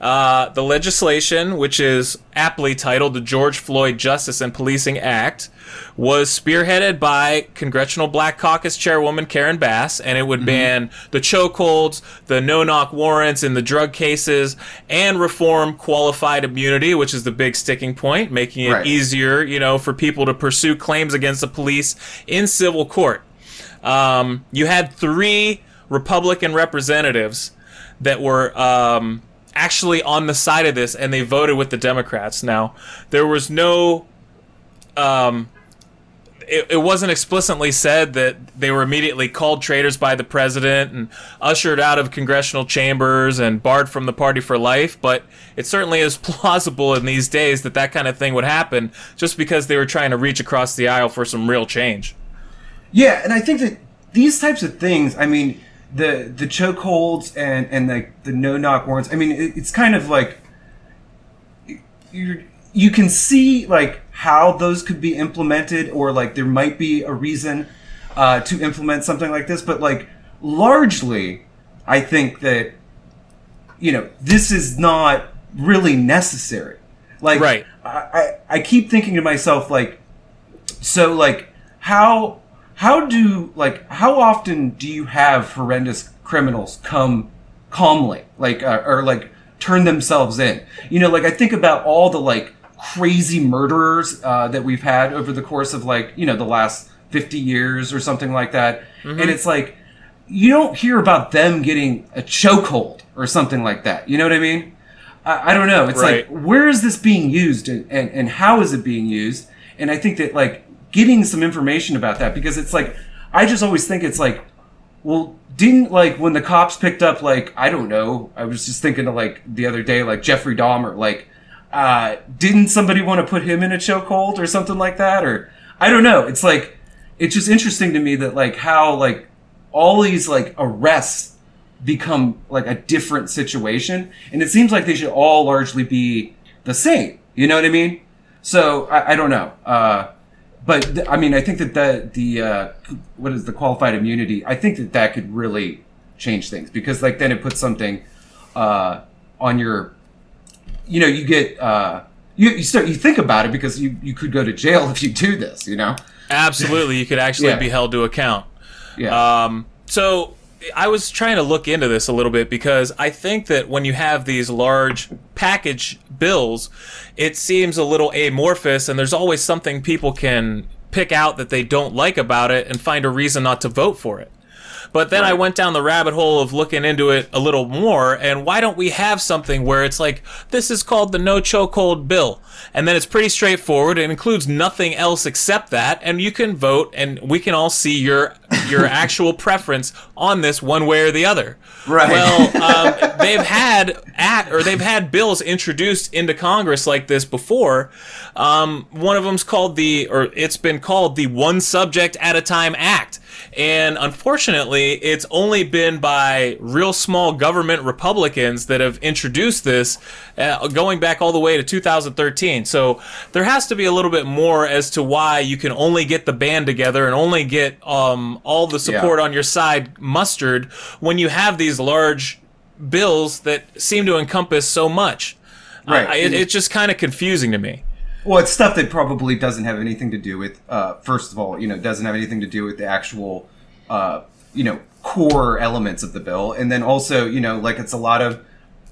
Uh, the legislation, which is aptly titled the George Floyd Justice and Policing Act, was spearheaded by Congressional Black Caucus Chairwoman Karen Bass, and it would ban the chokeholds, the no knock warrants in the drug cases, and reform qualified immunity, which is the big sticking point, making it Right. easier, you know, for people to pursue claims against the police in civil court. Um, you had three Republican representatives that were um, actually on the side of this, and they voted with the Democrats. Now, there was no. Um, it, it wasn't explicitly said that they were immediately called traitors by the president and ushered out of congressional chambers and barred from the party for life, but it certainly is [laughs] plausible in these days that that kind of thing would happen just because they were trying to reach across the aisle for some real change. Yeah, and I think that these types of things, I mean, the the chokeholds and and like the no knock warrants. I mean, it, it's kind of like you you can see like how those could be implemented, or like there might be a reason uh, to implement something like this. But like largely, I think that you know this is not really necessary. Like, Right. I, I I keep thinking to myself like so like how how do like how often do you have horrendous criminals come calmly like uh, or like turn themselves in you know like i think about all the like crazy murderers uh, that we've had over the course of like you know the last 50 years or something like that and it's like you don't hear about them getting a chokehold or something like that you know what i mean I, I don't know. It's Right. like where is this being used and, and, and how is it being used? And I think that like getting some information about that because it's like I just always think it's like well didn't like when the cops picked up like I don't know I was just thinking of like the other day like Jeffrey Dahmer like uh didn't somebody want to put him in a chokehold or something like that? Or I don't know it's like it's just interesting to me that like how like all these like arrests become like a different situation and it seems like they should all largely be the same you know what i mean? So i, I don't know uh, but th- i mean i think that the the uh, what is the qualified immunity i think that that could really change things because like then it puts something uh, on your you know you get uh, you, you start you think about it because you you could go to jail [laughs] if you do this you know Absolutely, you could actually Yeah. be held to account. yeah Um, so I was trying to look into this a little bit because I think that when you have these large package bills, it seems a little amorphous, and there's always something people can pick out that they don't like about it and find a reason not to vote for it. But then I went down the rabbit hole of looking into it a little more, and why don't we have something where it's like, this is called the no chokehold bill, and then it's pretty straightforward. It includes nothing else except that, and you can vote, and we can all see your your [laughs] actual preference on this one way or the other. Right. Well, um, they've had at or they've had bills introduced into Congress like this before. Um, one of them's called the, or it's been called the One Subject at a Time Act. And unfortunately, it's only been by real small government Republicans that have introduced this, uh, going back all the way to 2013. So there has to be a little bit more as to why you can only get the band together and only get um, all the support Yeah. on your side mustered when you have these large bills that seem to encompass so much. Right. I, it, it's just kind of confusing to me. Well, it's stuff that probably doesn't have anything to do with. Uh, first of all, you know, doesn't have anything to do with the actual, uh, you know, core elements of the bill, and then also, you know, like it's a lot of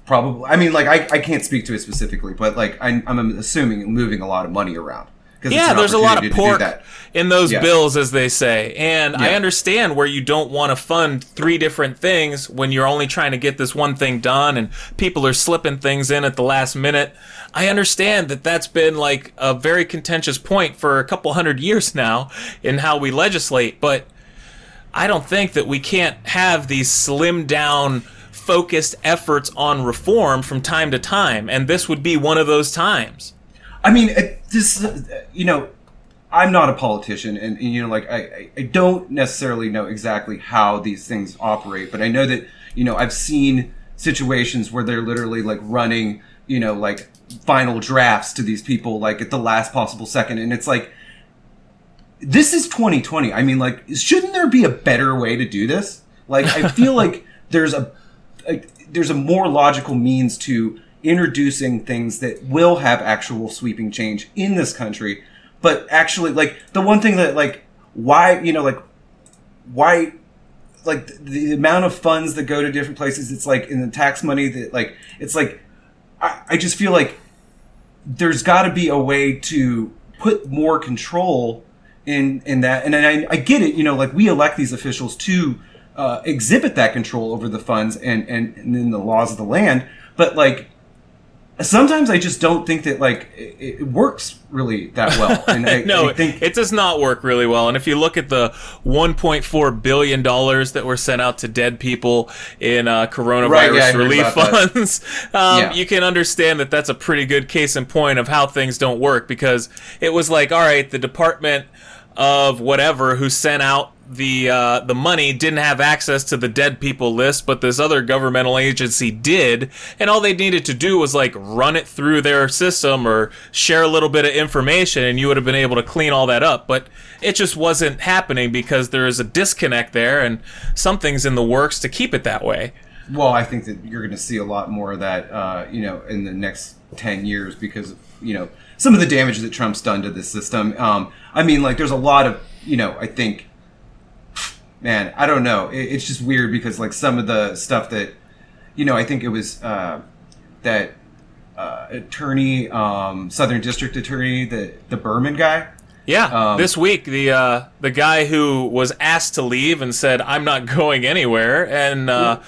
probably. I mean, like I, I can't speak to it specifically, but like I, I'm assuming moving a lot of money around Yeah, there's a lot of opportunity to do pork in those Yeah. bills, as they say. And I understand where you don't want to fund three different things when you're only trying to get this one thing done and people are slipping things in at the last minute. I understand that that's been like a very contentious point for a couple hundred years now in how we legislate, but I don't think that we can't have these slim down focused efforts on reform from time to time and this would be one of those times. I mean, this, you know, I'm not a politician, and, you know, like I- I don't necessarily know exactly how these things operate, but I know that you know I've seen situations where they're literally like running you know, like final drafts to these people, like at the last possible second. And it's like, this is 2020. I mean, like, shouldn't there be a better way to do this? Like, I feel like [laughs] there's a, a there's a more logical means to introducing things that will have actual sweeping change in this country. But actually, like, the one thing that, like, why, you know, like, why, like, the, the amount of funds that go to different places, it's like in the tax money that, like, it's like, I, I just feel like there's got to be a way to put more control in in that. And I, I get it, you know, like we elect these officials to uh, exhibit that control over the funds and and and in the laws of the land, but like sometimes I just don't think that like it, it works really that well. [laughs] And I, no, I think it does not work really well. And if you look at the 1.4 billion dollars that were sent out to dead people in uh, coronavirus Right, yeah, relief funds, [laughs] um, Yeah. you can understand that that's a pretty good case in point of how things don't work because it was like, all right, the department of whatever who sent out the uh, the money didn't have access to the dead people list, but this other governmental agency did, and all they needed to do was like run it through their system or share a little bit of information, and you would have been able to clean all that up. But it just wasn't happening because there is a disconnect there, and something's in the works to keep it that way. well, I think that you're going to see a lot more of that, uh, you know, in the next ten years because you know some of the damage that Trump's done to this system. Um, I mean, like there's a lot of you know, I think, man, I don't know. It, it's just weird because like some of the stuff that, you know, I think it was uh, that uh, attorney, um, Southern District attorney, the the Berman guy. Yeah, Um, this week the uh, the guy who was asked to leave and said, "I'm not going anywhere," and uh,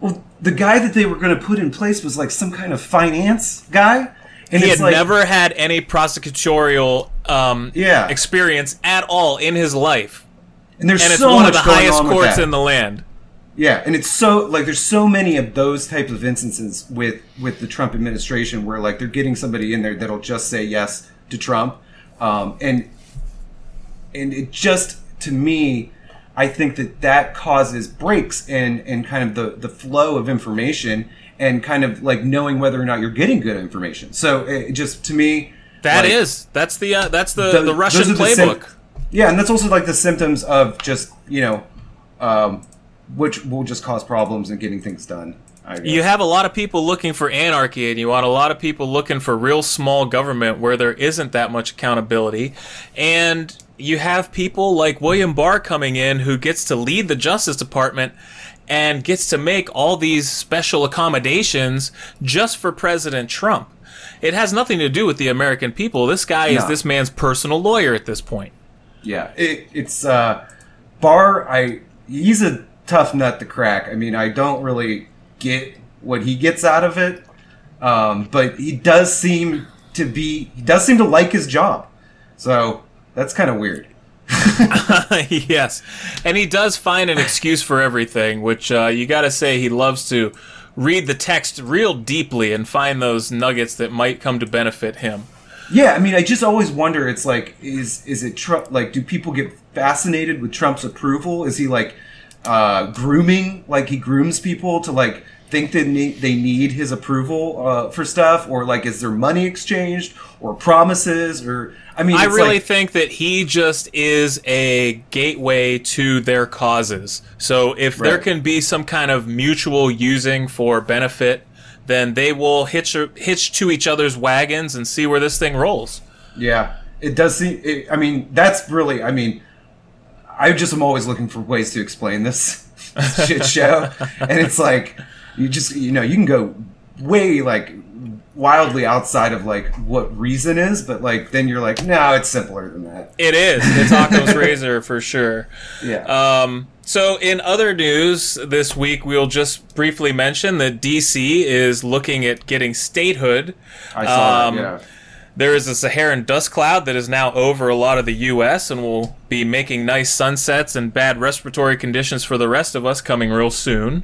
Well, the guy that they were going to put in place was like some kind of finance guy, and he had like, never had any prosecutorial um, Yeah. experience at all in his life, and there's and it's so one much of the going highest courts in the land. Yeah, and it's so like there's so many of those types of instances with with the Trump administration where like they're getting somebody in there that'll just say yes to Trump, um, and and it just to me, I think that that causes breaks in in kind of the the flow of information and kind of like knowing whether or not you're getting good information. So it just to me, That like, is that's the uh, that's the Those- the Russian are the sim- playbook. yeah, and that's also like the symptoms of just you know, um, which will just cause problems in getting things done. You have a lot of people looking for anarchy, and you want a lot of people looking for real small government where there isn't that much accountability. And you have people like William Barr coming in who gets to lead the Justice Department and gets to make all these special accommodations just for President Trump. It has nothing to do with the American people. This guy is this man's personal lawyer at this point. yeah, it, it's uh, Barr. I he's a tough nut to crack. I mean, I don't really get what he gets out of it, um, but he does seem to be. He does seem to like his job, so that's kind of weird. [laughs] yes, and he does find an excuse for everything, which uh, you got to say he loves to read the text real deeply and find those nuggets that might come to benefit him. Yeah, I mean, I just always wonder. It's like, is is it Trump? Like, do people get fascinated with Trump's approval? Is he like uh, grooming? Like, he grooms people to like think that ne- they need his approval uh, for stuff, or like, is there money exchanged or promises? Or I mean, I really like, think that he just is a gateway to their causes. So if there can be some kind of mutual using for benefit, then they will hitch hitch to each other's wagons and see where this thing rolls. yeah, it does seem. It, I mean, that's really. I mean, I just am always looking for ways to explain this [laughs] shit show, and it's like you just you know you can go way like wildly outside of like what reason is, but like then you're like, no, it's simpler than that. It is. It's Occam's razor for sure. Yeah. Um, so, in other news this week, we'll just briefly mention that DC is looking at getting statehood. I saw um, that. Yeah. There is a Saharan dust cloud that is now over a lot of the U.S. and will be making nice sunsets and bad respiratory conditions for the rest of us coming real soon.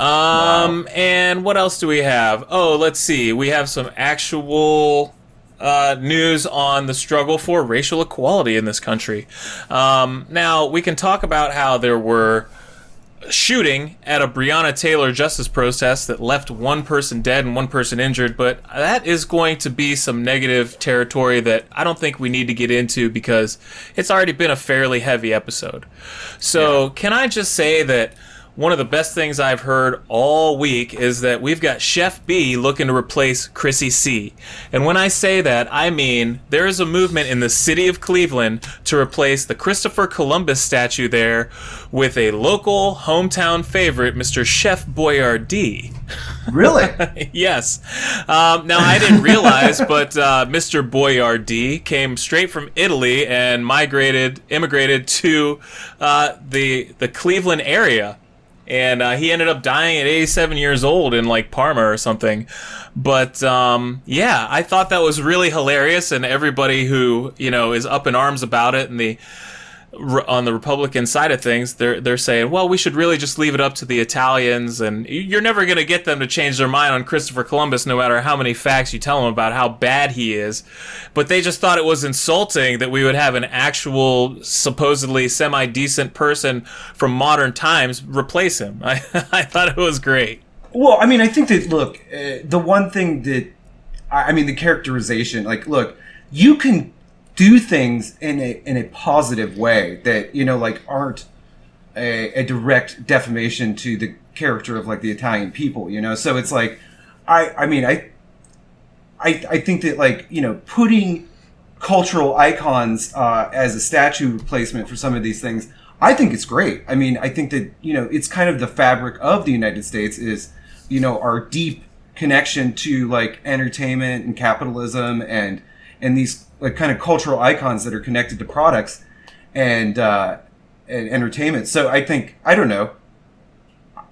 Um, and what else do we have? Oh, let's see. We have some actual uh, news on the struggle for racial equality in this country. Um, now, we can talk about how there were shooting at a Breonna Taylor justice protest that left one person dead and one person injured, but that is going to be some negative territory that I don't think we need to get into because it's already been a fairly heavy episode. So, yeah. can I just say that one of the best things I've heard all week is that we've got Chef B looking to replace Chrissy C. And when I say that, I mean there is a movement in the city of Cleveland to replace the Christopher Columbus statue there with a local hometown favorite, Mr. Chef Boyardee. [laughs] Really? yes. Um, now I didn't realize, [laughs] but uh, Mr. Boyardee came straight from Italy and migrated, immigrated to uh, the the Cleveland area and uh, he ended up dying at 87 years old in like Parma or something. But um, yeah, I thought that was really hilarious, and everybody who you know is up in arms about it and the on the Republican side of things, they're they're saying, well, we should really just leave it up to the Italians, and you're never going to get them to change their mind on Christopher Columbus, no matter how many facts you tell them about how bad he is. But they just thought it was insulting that we would have an actual, supposedly semi decent person from modern times replace him. [laughs] I I thought it was great. Well, I mean, I think that look, uh, the one thing that I mean, the characterization, like, look, you can do things in a in a positive way that you know like aren't a, a direct defamation to the character of like the Italian people. You know, so it's like I I mean I I I think that like you know putting cultural icons uh, as a statue replacement for some of these things. I think it's great. I mean, I think that you know it's kind of the fabric of the United States is you know our deep connection to like entertainment and capitalism and and these like kind of cultural icons that are connected to products and uh, and entertainment. So I think I don't know.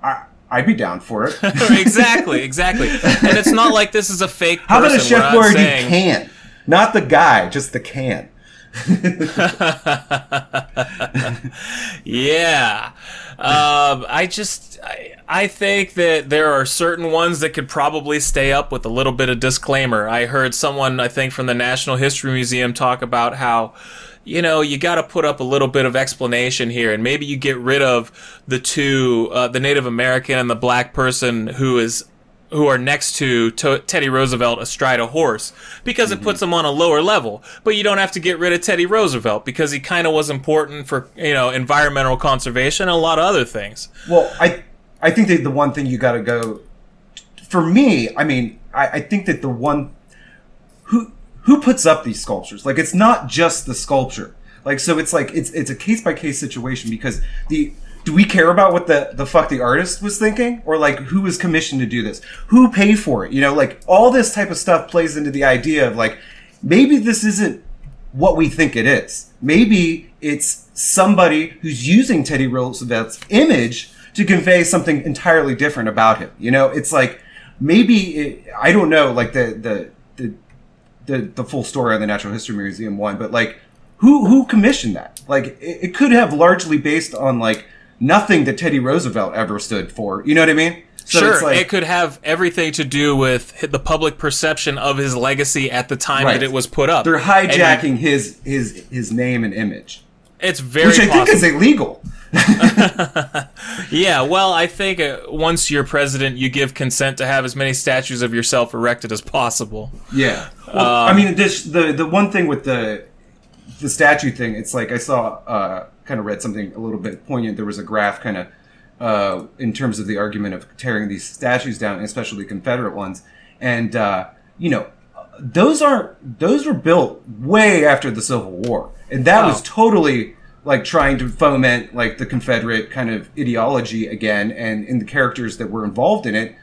I I'd be down for it. [laughs] exactly, exactly. And it's not like this is a fake. How about a chef where you can, not the guy, just the can. Yeah. Um, I just I, I think that there are certain ones that could probably stay up with a little bit of disclaimer. I heard someone I think from the National History Museum talk about how you know, you got to put up a little bit of explanation here, and maybe you get rid of the two, uh, the Native American and the black person who is who are next to, to Teddy Roosevelt astride a horse because mm-hmm. it puts them on a lower level. But you don't have to get rid of Teddy Roosevelt because he kind of was important for you know environmental conservation and a lot of other things. Well, I I think that the one thing you got to go for me. I mean, I, I think that the one who who puts up these sculptures like it's not just the sculpture. Like so, it's like it's it's a case by case situation because the do we care about what the the fuck the artist was thinking? Or like who was commissioned to do this? Who paid for it? You know like all this type of stuff plays into the idea of like maybe this isn't what we think it is. Maybe it's somebody who's using teddy roosevelt's image to convey something entirely different about him. You know it's like maybe it, i don't know like the the the the, the full story on the natural history museum one but like who who commissioned that? Like it, it could have largely based on like nothing that Teddy Roosevelt ever stood for. You know what I mean? So sure, like, it could have everything to do with the public perception of his legacy at the time right. that it was put up. They're hijacking his his his name and image. It's very which I possible. think is illegal. [laughs] yeah, well, I think uh, once you're president, you give consent to have as many statues of yourself erected as possible. Yeah. Well, um, I mean, this the the one thing with the the statue thing, it's like I saw. Uh, kind of read something a little bit poignant. There was a graph kind of uh, in terms of the argument of tearing these statues down, especially Confederate ones, and uh, you know those aren't those were built way after the Civil War, and that wow. was totally like trying to foment like the Confederate kind of ideology again, and in the characters that were involved in it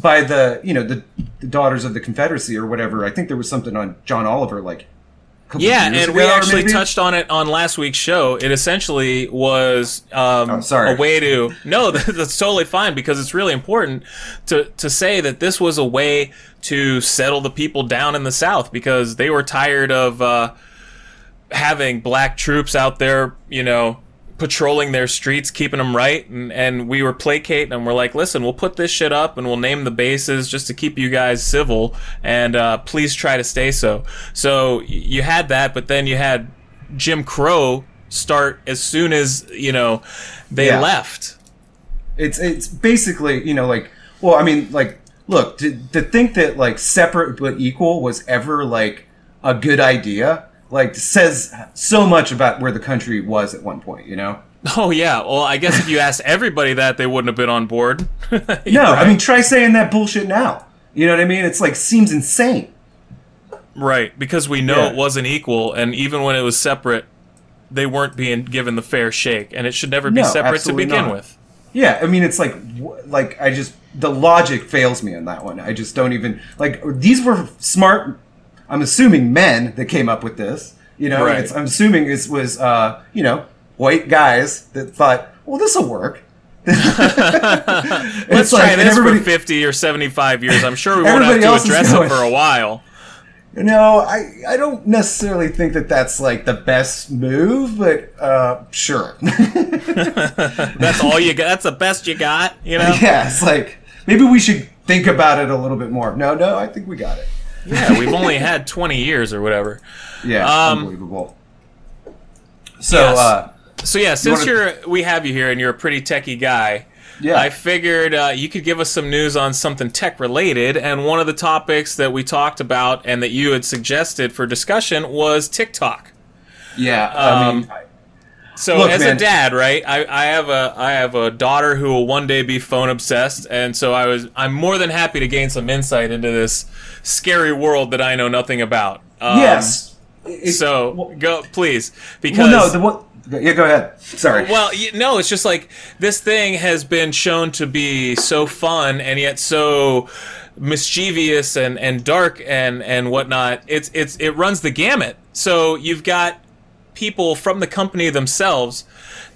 by the you know the, the daughters of the Confederacy or whatever. I think there was something on John Oliver like yeah, and we actually touched on it on last week's show. It essentially was um, oh, sorry. a way to no, [laughs] that's totally fine because it's really important to to say that this was a way to settle the people down in the South because they were tired of uh, having black troops out there, you know, patrolling their streets, keeping them right, and, and we were placating and we're like, listen, we'll put this shit up and we'll name the bases just to keep you guys civil, and uh, please try to stay so. So you had that, but then you had Jim Crow start as soon as you know they yeah. left. It's it's basically you know like well I mean like look to, to think that like separate but equal was ever like a good idea like says so much about where the country was at one point. You know. Oh yeah. Well, I guess if you asked everybody that, they wouldn't have been on board. [laughs] No, I mean try saying that bullshit now. You know what I mean? It's like seems insane. Right, because we know Yeah. it wasn't equal, and even when it was separate, they weren't being given the fair shake, and it should never be No, separate to begin not. with. Yeah, I mean it's like like I just the logic fails me on that one. I just don't even like these were smart. I'm assuming men that came up with this. You know, Right. it's, I'm assuming it was uh, you know white guys that thought, well, this will work. [laughs] Let's try like- this for 50 or 75 years. I'm sure we won't have to address it for a while. No, I I don't necessarily think that that's like the best move, but uh, sure. [laughs] That's all you got. That's the best you got, you know? yeah, it's like maybe we should think about it a little bit more. No, no, I think we got it. Yeah, [laughs] we've only had 20 years or whatever. Yeah, Um, unbelievable. So, Yes. uh, So yeah, since wanna- you're we have you here and you're a pretty techie guy, Yeah. I figured uh, you could give us some news on something tech related. And one of the topics that we talked about and that you had suggested for discussion was TikTok. yeah, I mean, So Look, as man. a dad, right? I, I have a I have a daughter who will one day be phone obsessed, and so I was I'm more than happy to gain some insight into this scary world that I know nothing about. Um, yes. It- So well, go please because well, no, the one. Yeah, go ahead. Sorry. Well, no, it's just like this thing has been shown to be so fun and yet so mischievous and, and dark and, and whatnot. It's it's it runs the gamut. So you've got people from the company themselves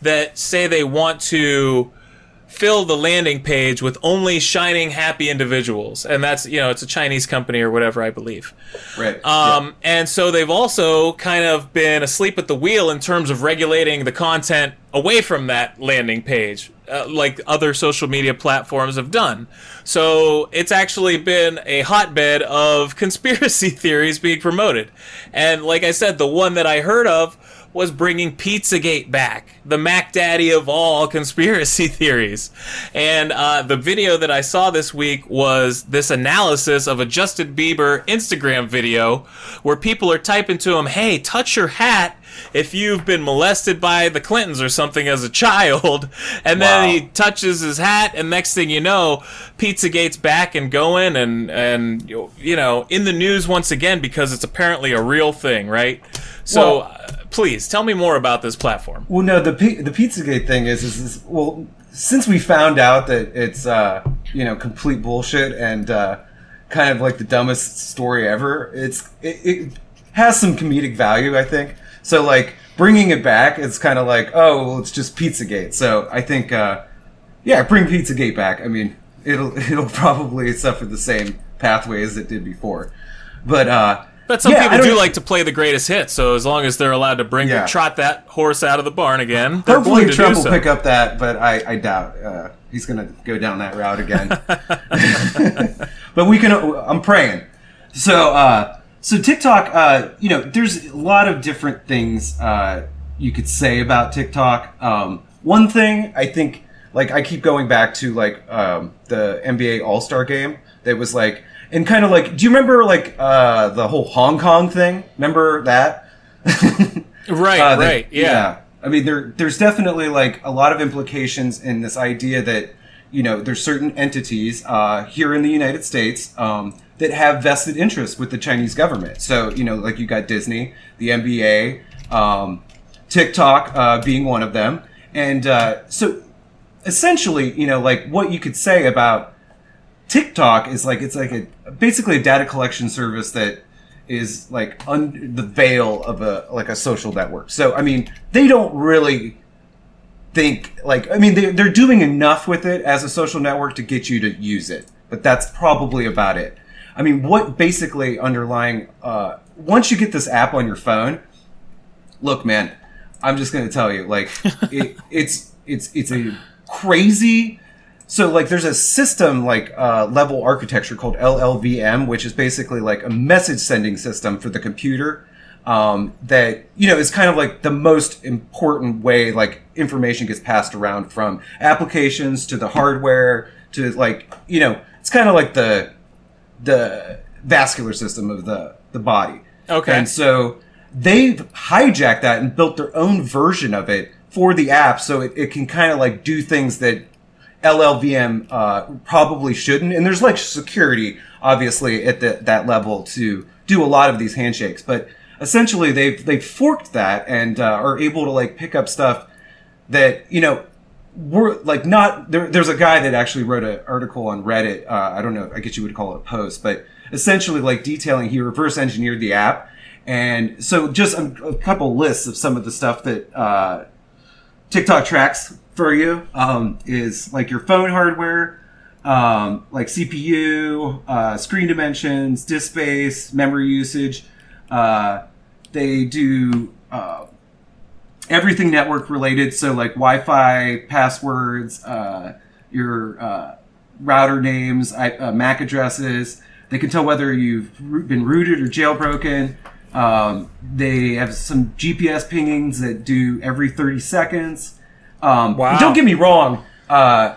that say they want to fill the landing page with only shining happy individuals and that's you know it's a chinese company or whatever i believe right. um, And so they've also kind of been asleep at the wheel in terms of regulating the content away from that landing page, uh, like other social media platforms have done. So it's actually been a hotbed of [laughs] conspiracy theories being promoted. And like I said, the one that I heard of was bringing Pizzagate back, the Mac Daddy of all conspiracy [laughs] theories. And uh, the video that I saw this week was this analysis of a Justin Bieber Instagram video where people are typing to him, hey, touch your hat if you've been molested by the Clintons or something as a child. [laughs] And then Wow. he touches his hat, and next thing you know, Pizzagate's back and going, and, and you know, in the news once again because it's apparently a real thing, right? So. Well- uh, please tell me more about this platform. Well, no, the P- the Pizzagate thing is, is is well, since we found out that it's uh, you know complete bullshit and uh, kind of like the dumbest story ever, it's it, it has some comedic value, I think. So like bringing it back, it's kind of like oh, well, it's just Pizzagate. So I think uh, yeah, bring Pizzagate back. I mean, it'll [laughs] it'll probably suffer the same pathway as it did before, but uh, But some yeah, people don't- like to play the greatest hits, so as long as they're allowed to bring Yeah. trot that horse out of the barn again, Hopefully Trump do will so. pick up that, but I, I doubt uh, he's going to go down that route again. [laughs] [laughs] but we can. I'm praying. So, uh, so TikTok. Uh, you know, there's a lot of different things uh, you could say about TikTok. Um, one thing I think, like, I keep going back to like um, the NBA All Star game. That was like, and kind of like, do you remember like uh, the whole Hong Kong thing? Remember that? [laughs] Right, Uh, they- right, yeah. I mean, there there's definitely like a lot of implications in this idea that you know there's certain entities uh, here in the United States um, that have vested interests with the Chinese government. So you know, like you got Disney, the NBA, um, TikTok uh, being one of them, and uh, so essentially, you know, like what you could say about TikTok is like it's like a basically a data collection service that is like under the veil of a like a social network. So I mean, they don't really think like I mean they they're doing enough with it as a social network to get you to use it, but that's probably about it. I mean, what basically underlying uh, once you get this app on your phone, look, man, I'm just gonna tell you, like [laughs] it, it's it's it's a crazy. So like, there's a system like uh, level architecture called LLVM, which is basically like a message sending system for the computer. um, that you know is kind of like the most important way like information gets passed around from applications to the hardware to like you know it's kind of like the the vascular system of the the body. Okay. And so they've hijacked that and built their own version of it for the app so it, it can kind of like do things that LLVM uh, probably shouldn't. And there's like security, obviously, at the, that level to do a lot of these handshakes. But essentially, they've they've forked that and uh, are able to like pick up stuff that you know we're like not there, there's a guy that actually wrote an article on reddit uh, i don't know i guess you would call it a post but essentially like detailing he reverse engineered the app and so just a, a couple lists of some of the stuff that uh, tiktok tracks for you um, is like your phone hardware um, like cpu uh, screen dimensions disk space memory usage uh, they do uh, everything network related. So like Wi-Fi passwords, uh, your uh, router names, uh, MAC addresses. They can tell whether you've been rooted or jailbroken. Um, they have some GPS pingings that do every 30 seconds. Um, Wow. Don't get me wrong. Uh,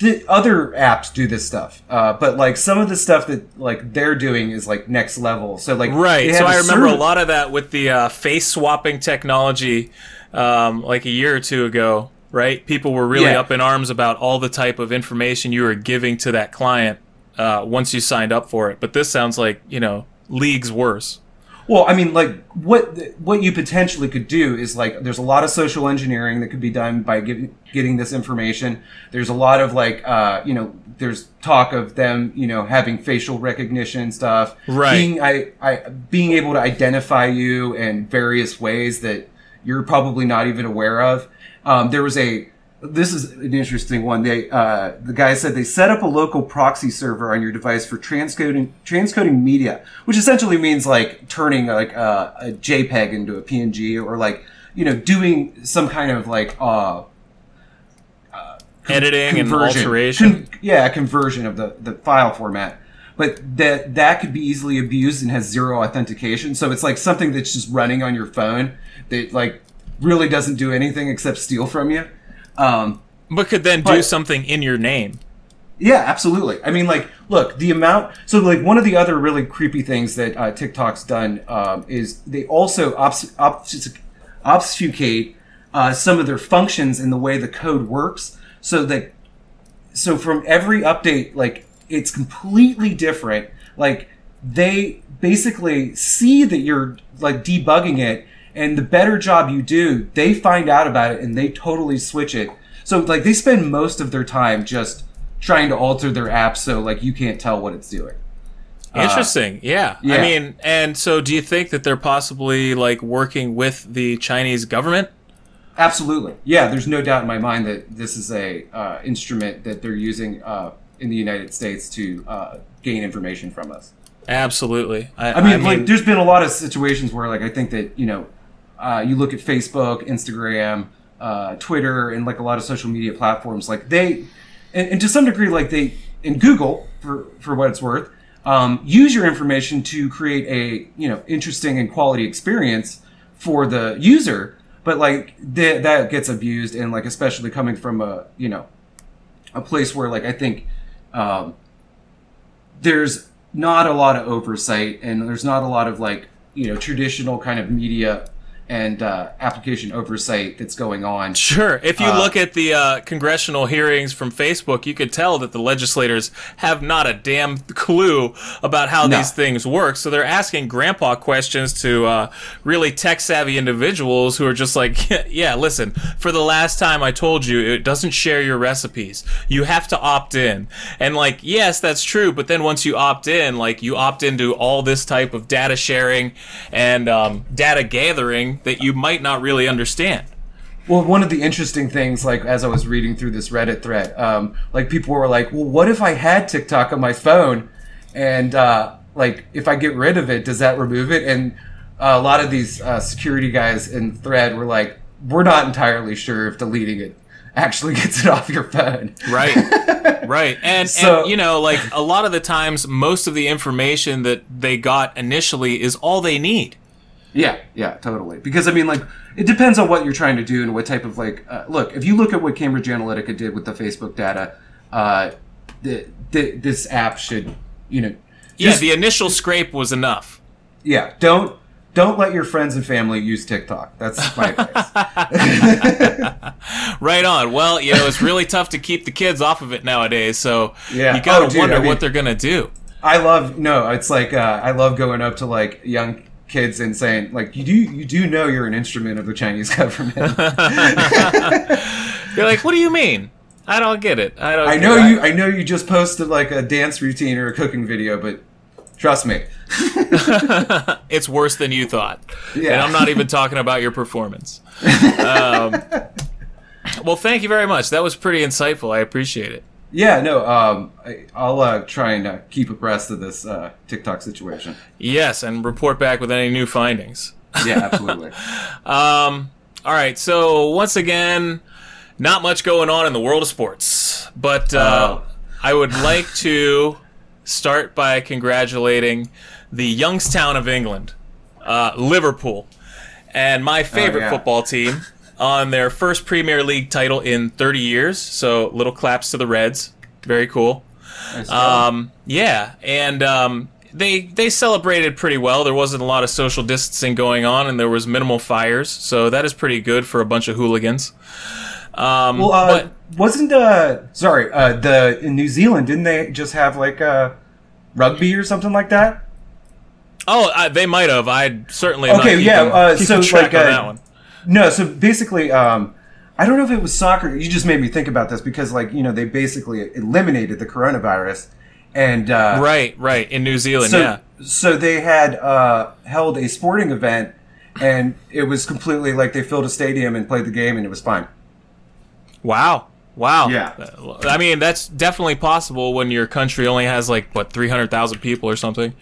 the other apps do this stuff, uh, but like some of the stuff that like they're doing is like next level. So like Right. So I remember a lot of that with the uh, face swapping technology, um, like a year or two ago. Right. People were really Yeah. up in arms about all the type of information you were giving to that client uh, once you signed up for it. But this sounds like you know leagues worse. Well, I mean, like what what you potentially could do is like there's a lot of social engineering that could be done by giving, getting this information. There's a lot of like uh, you know there's talk of them you know having facial recognition stuff, Right. Being I, I being able to identify you in various ways that you're probably not even aware of. Um, there was a this is an interesting one. They uh, the guy said they set up a local proxy server on your device for transcoding transcoding media, which essentially means like turning like a, a JPEG into a PNG or like you know doing some kind of like uh, Editing and conversion. alteration. Con- yeah, conversion of the, the file format. But that that could be easily abused and has zero authentication. So it's like something that's just running on your phone that like really doesn't do anything except steal from you. Um, but could then do something in your name. yeah, absolutely. I mean, like, look, the amount. So, like, one of the other really creepy things that uh, TikTok's done um, is they also obfus- obfuscate uh, some of their functions in the way the code works, so that so from every update, like, it's completely different. Like, they basically see that you're like debugging it, and the better job you do, they find out about it and they totally switch it. So, like, they spend most of their time just trying to alter their app so like you can't tell what it's doing. Interesting. yeah. yeah. I mean, and so do you think that they're possibly like working with the Chinese government? Absolutely, yeah. There's no doubt in my mind that this is a uh, instrument that they're using uh, in the United States to uh, gain information from us. Absolutely. I, I mean, like, there's been a lot of situations where, like, I think that you know, uh, you look at Facebook, Instagram, uh, Twitter, and like a lot of social media platforms, like they, and, and to some degree, like they, and Google, for for what it's worth, um, use your information to create a you know interesting and quality experience for the user, but like th- that gets abused, and like especially coming from a you know a place where like I think um, there's not a lot of oversight and there's not a lot of like you know traditional kind of media and uh, application oversight that's going on. Sure. If you Uh, look at the uh, congressional hearings from Facebook, you could tell that the legislators have not a damn clue about how No. these things work. So they're asking grandpa questions to uh, really tech savvy individuals who are just like, [laughs] yeah, listen, for the last time I told you, it doesn't share your recipes. You have to opt in. And like, yes, that's true. But then once you opt in, like, you opt into all this type of data sharing and um, data gathering that you might not really understand. Well, one of the interesting things, like as I was reading through this Reddit thread, um, like people were like, "Well, what if I had TikTok on my phone, and uh, like if I get rid of it, does that remove it?" And uh, a lot of these uh, security guys in thread were like, "We're not entirely sure if deleting it actually [laughs] gets it off your phone." Right. [laughs] right. And, So- and, you know, like a lot of the times, most of the information that they got initially is all they need. Yeah, yeah, totally. Because I mean, like, it depends on what you're trying to do and what type of like. Uh, look, if you look at what Cambridge Analytica did with the Facebook data, uh, the, the, this app should, you know, yeah, just- the initial scrape was enough. yeah, don't don't let your friends and family use TikTok. That's my [laughs] advice. [laughs] Right on. Well, you know, it's really tough to keep the kids off of it nowadays, so Yeah. you gotta Oh, dude, wonder I mean- what they're gonna do. I love no, it's like uh, I love going up to like young kids and saying like you do you do know you're an instrument of the Chinese [laughs] government. [laughs] You're like, what do you mean? I don't get it. I don't. I know you I know you just posted like a dance routine or a cooking video, but trust me. [laughs] It's worse than you thought. Yeah. And I'm not even talking about your performance. Um, well, thank you very much. That was pretty insightful. I appreciate it. Yeah, no, um, I, I'll uh, try and uh, keep abreast of this uh, TikTok situation. Yes, and report back with any new findings. Yeah, absolutely. [laughs] Um, all right, so once again, not much going on in the world of sports, but uh, Oh. I would like to start by congratulating the Youngstown of England, uh, Liverpool, and my favorite yeah. football team on their first Premier League title in 30 years. So little claps to the Reds. Very cool. Nice Um, yeah, and um, they they celebrated pretty well. There wasn't a lot of social distancing going on, and there was minimal fires, so that is pretty good for a bunch of hooligans. Um, well, uh, but wasn't uh, sorry, uh, the in New Zealand didn't they just have like uh, rugby or something like that? oh, I, they might have. I'd certainly Okay, yeah, keeping- uh, so, like, uh, that one. No, so basically, um, I don't know if it was soccer. You just made me think about this because, like, you know, they basically eliminated the coronavirus, and uh, Right, right in New Zealand. So, yeah, so they had uh, held a sporting event, and it was completely like they filled a stadium and played the game, and it was fine. Wow. Wow. Yeah. I mean, that's definitely possible when your country only has like what 300,000 people or something.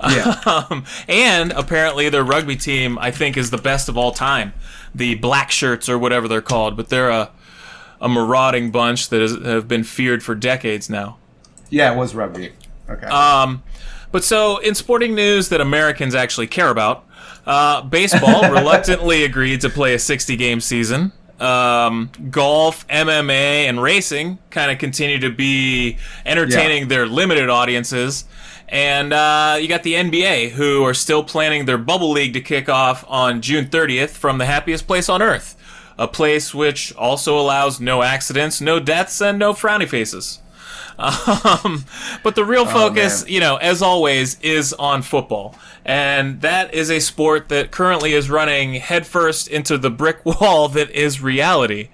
Yeah. [laughs] Um, and apparently their rugby team I think is the best of all time. The Black Shirts or whatever they're called, but they're a a marauding bunch that is, have been feared for decades now. yeah, it was rugby. Okay. Um, but so, in sporting news that Americans actually care about, uh, baseball [laughs] reluctantly agreed to play a 60 game season. Um, golf, MMA, and racing kind of continue to be entertaining their limited audiences. And uh, you got the NBA, who are still planning their bubble league to kick off on June 30th from the happiest place on earth. A place which also allows no accidents, no deaths, and no frowny faces. Um, but the real focus, man. you know, as always, is on football. And that is a sport that currently is running headfirst into the brick [laughs] wall that is reality.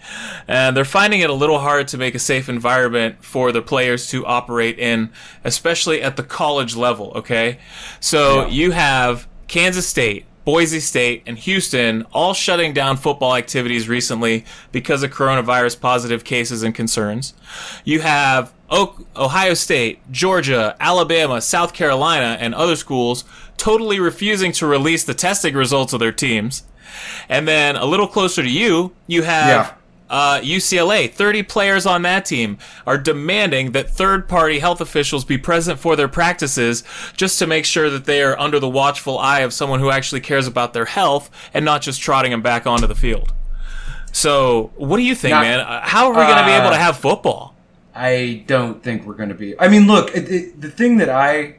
And they're finding it a little hard to make a safe environment for the players to operate in, especially at the college level, okay? So Yeah. you have Kansas State, Boise State, and Houston all shutting down football activities recently because of coronavirus positive cases and concerns. You have Ohio State, Georgia, Alabama, South Carolina, and other schools totally refusing to release the testing results of their teams. And then a little closer to you, you have Yeah. Uh, UCLA, 30 players on that team are demanding that third party health officials be present for their practices just to make sure that they are under the watchful eye of someone who actually cares about their health and not just trotting them back onto the field. So, what do you think, Not- man? Uh, How are we going to be able to Uh, have football? I don't think we're going to be. I mean, look, it, it, the thing that I,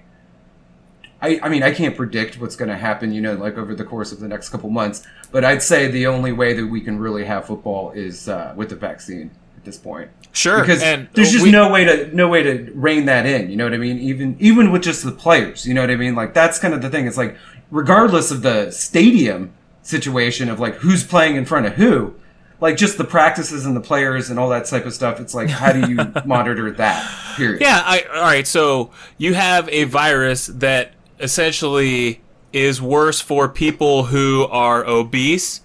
I, I mean, I can't predict what's going to happen. You know, like over the course of the next couple months. But I'd say the only way that we can really have football is uh, with the vaccine at this point. Sure. Because and there's just we- no way to no way to rein that in. You know what I mean? Even even with just the players. You know what I mean? Like that's kind of the thing. It's like regardless of the stadium situation of like who's playing in front of who like just the practices and the players and all that type of stuff. It's like how do you [laughs] monitor that? Period. Yeah, I, all right. So you have a virus that essentially is worse for people who are obese,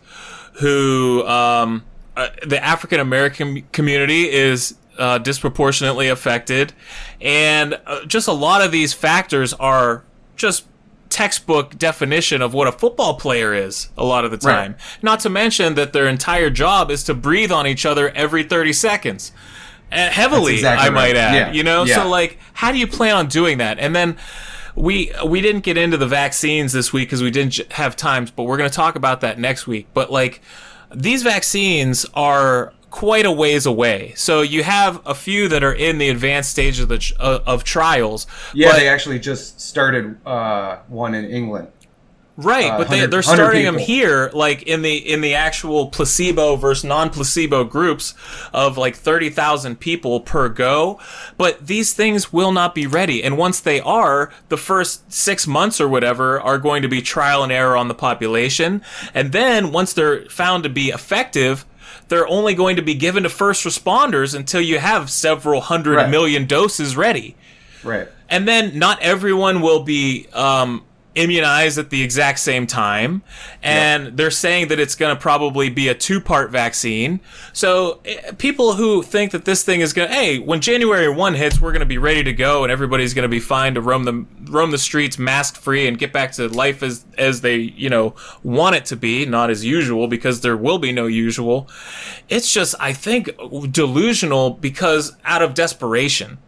who um, uh, the African American community is uh, disproportionately affected, and uh, just a lot of these factors are just textbook definition of what a football player is a lot of the Right. time. Not to mention that their entire job is to breathe on each other every 30 seconds. Uh, heavily, exactly I might add. Yeah. You know, Yeah. so like, how do you plan on doing that? And then we we didn't get into the vaccines this week because we didn't have time, but we're going to talk about that next week. But like these vaccines are quite a ways away. So you have a few that are in the advanced stage of the uh, of trials. Yeah, they actually just started uh, one in England. Right, uh, but they, 100 they're 100 starting them here, like in the in the actual placebo versus non-placebo groups of like thirty thousand people per go. But these things will not be ready, and once they are, the first six months or whatever are going to be trial and error on the population, and then once they're found to be effective. They're only going to be given to first responders until you have several hundred million Right. doses ready Right. and then not everyone will be um, immunized at the exact same time and they're saying that it's going to probably be a two-part vaccine. So eh, people who think that this thing is going to hey when january 1 hits we're going to be ready to go and everybody's going to be fine to roam the roam the streets mask free and get back to life as as they you know want it to be not as usual because there will be no usual. It's just i think delusional because out of desperation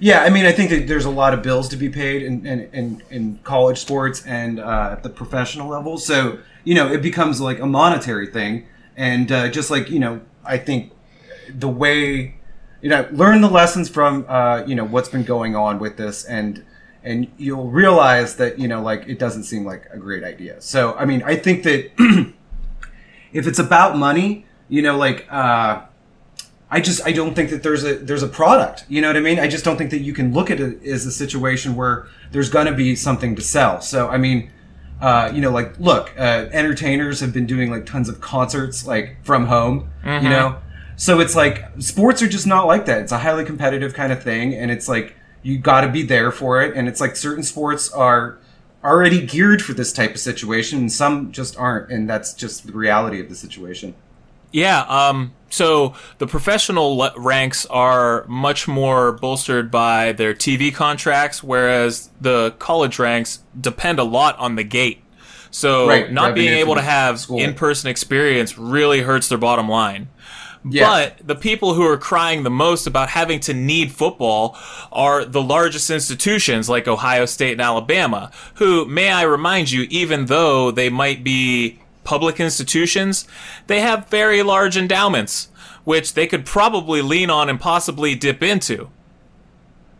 Yeah, I mean, I think that there's a lot of bills to be paid in in, in, in college sports and uh, at the professional level. So you know, it becomes like a monetary thing, and uh, just like you know, I think the way you know, learn the lessons from uh, you know what's been going on with this, and and you'll realize that you know, like it doesn't seem like a great idea. So I mean, I think that [clears throat] if it's about money, you know, like. Uh, I just I don't think that there's a there's a product. You know what I mean? I just don't think that you can look at it as a situation where there's going to be something to sell. So I mean, uh, you know, like look, uh, entertainers have been doing like tons of concerts like from home. You know, so it's like sports are just not like that. It's a highly competitive kind of thing, and it's like you got to be there for it. And it's like certain sports are already geared for this type of situation, and some just aren't, and that's just the reality of the situation. Yeah, um, so the professional le- ranks are much more bolstered by their TV contracts, whereas the college ranks depend a lot on the gate. So Right, not being able to have school. in-person experience really hurts their bottom line. Yeah. But the people who are crying the most about having to need football are the largest institutions like Ohio State and Alabama, who, may I remind you, even though they might be public institutions, they have very large endowments, which they could probably lean on and possibly dip into.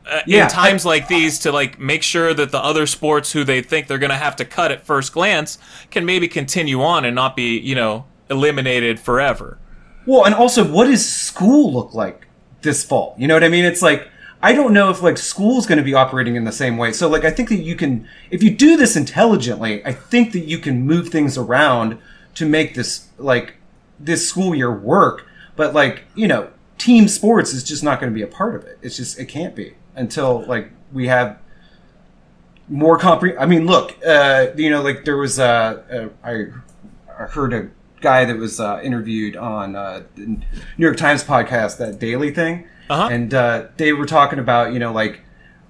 Uh, Yeah, in times like these to like make sure that the other sports who they think they're going to have to cut at first glance can maybe continue on and not be, you know, eliminated forever. Well, and also, what does school look like this fall? You know what I mean? It's like I don't know if like school's going to be operating in the same way. So, like, I think that you can, if you do this intelligently, I think that you can move things around to make this like this school year work. But like, you know, team sports is just not going to be a part of it. It's just it can't be until like we have more compre. I mean, look, uh, you know, like there was uh, uh, I I heard a guy that was uh, interviewed on uh, the New York Times podcast, that daily thing, Uh-huh. and uh, they were talking about you know like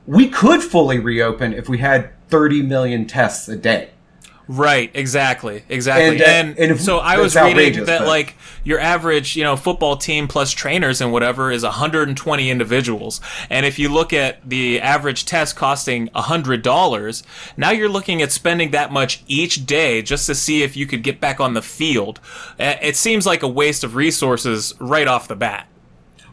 we could fully reopen if we had 30 million tests a day. Right, exactly, exactly. And, And, uh, and if- so I was reading that but- like your average, you know, football team plus trainers and whatever is 120 individuals. And if you look at the average test costing $100, now you're looking at spending that much each day just to see if you could get back on the field. Uh, It seems like a waste of resources right off the bat.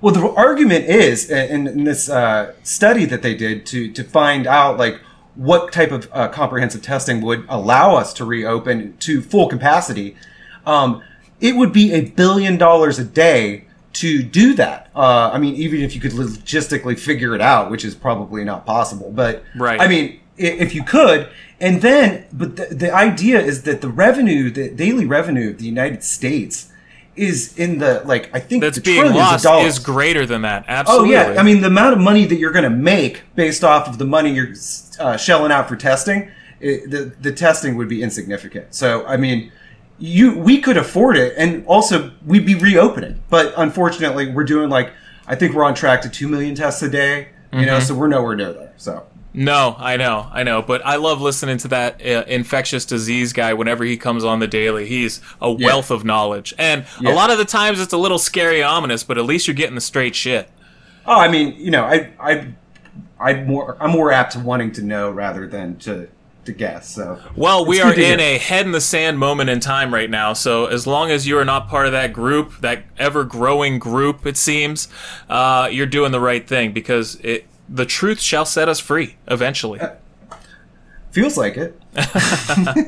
Well, the argument is in, in this uh, study that they did to to find out like what type of uh, comprehensive testing would allow us to reopen to full capacity. Um, it would be a billion dollars a day to do that. Uh, I mean, even if you could logistically figure it out, which is probably not possible, but Right. I mean, if you could, and then, but the, the idea is that the revenue, the daily revenue of the United States. Is in the like I think That's the being lost is greater than that. Absolutely. Oh yeah, I mean the amount of money that you're going to make based off of the money you're uh, shelling out for testing, it, the the testing would be insignificant. So I mean, you we could afford it, and also we'd be reopening. But unfortunately, we're doing like I think we're on track to two million tests a day. You know, so we're nowhere near there. So No, I know, I know, but I love listening to that uh, infectious disease guy whenever he comes on the daily. He's a wealth of knowledge, and Yeah. a lot of the times it's a little scary, ominous, but at least you're getting the straight shit. Oh, I mean, you know, I I I'm more I'm more apt to wanting to know rather than to to guess. So Well, we are in a head in the sand moment in time right now. So as long as you are not part of that group, that ever growing group, it seems, uh, you're doing the right thing because it the truth shall set us free eventually. feels like it. [laughs]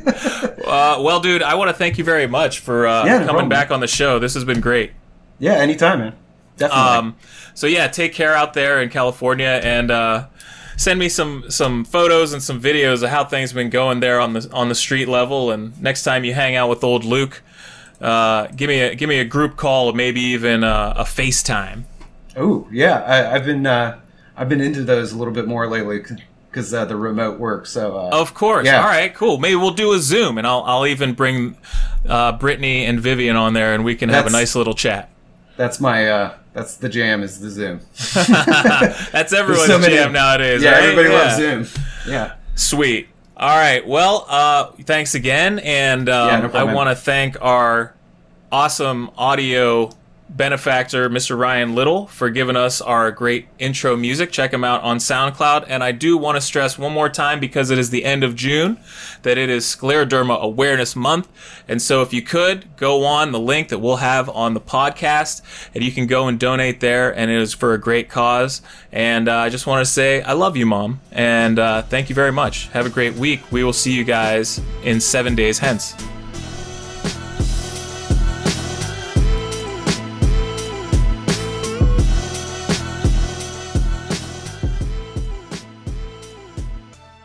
Uh, well, dude, I want to thank you very much for uh, Yeah, no coming problem. back on the show. This has been great. Yeah, anytime, man. Definitely. Um, so yeah, take care out there in California and uh, send me some some photos and some videos of how things have been going there on the on the street level. And next time you hang out with old Luke, uh, give me a give me a group call or maybe even uh, a FaceTime. oh yeah, I, I've been uh, I've been into those a little bit more lately because uh, the remote work. So uh, Of course. Yeah. All right. Cool. Maybe we'll do a Zoom, and I'll I'll even bring uh, Brittany and Vivian on there, and we can have a nice little chat. that's my uh, that's the jam is the Zoom. [laughs] That's everyone's so many- jam nowadays. Yeah, right? everybody Yeah. loves Zoom. Yeah. Sweet. All right. Well, uh, thanks again, and um, Yeah, no I want to thank our awesome audio benefactor, Mr. Ryan Little, for giving us our great intro music. Check him out on SoundCloud. And I do want to stress one more time because it is the end of June that it is Scleroderma Awareness Month. And so if you could go on the link that we'll have on the podcast and you can go and donate there and it is for a great cause. And uh, I just want to say I love you, Mom. And uh, thank you very much. Have a great week. We will see you guys in seven days hence.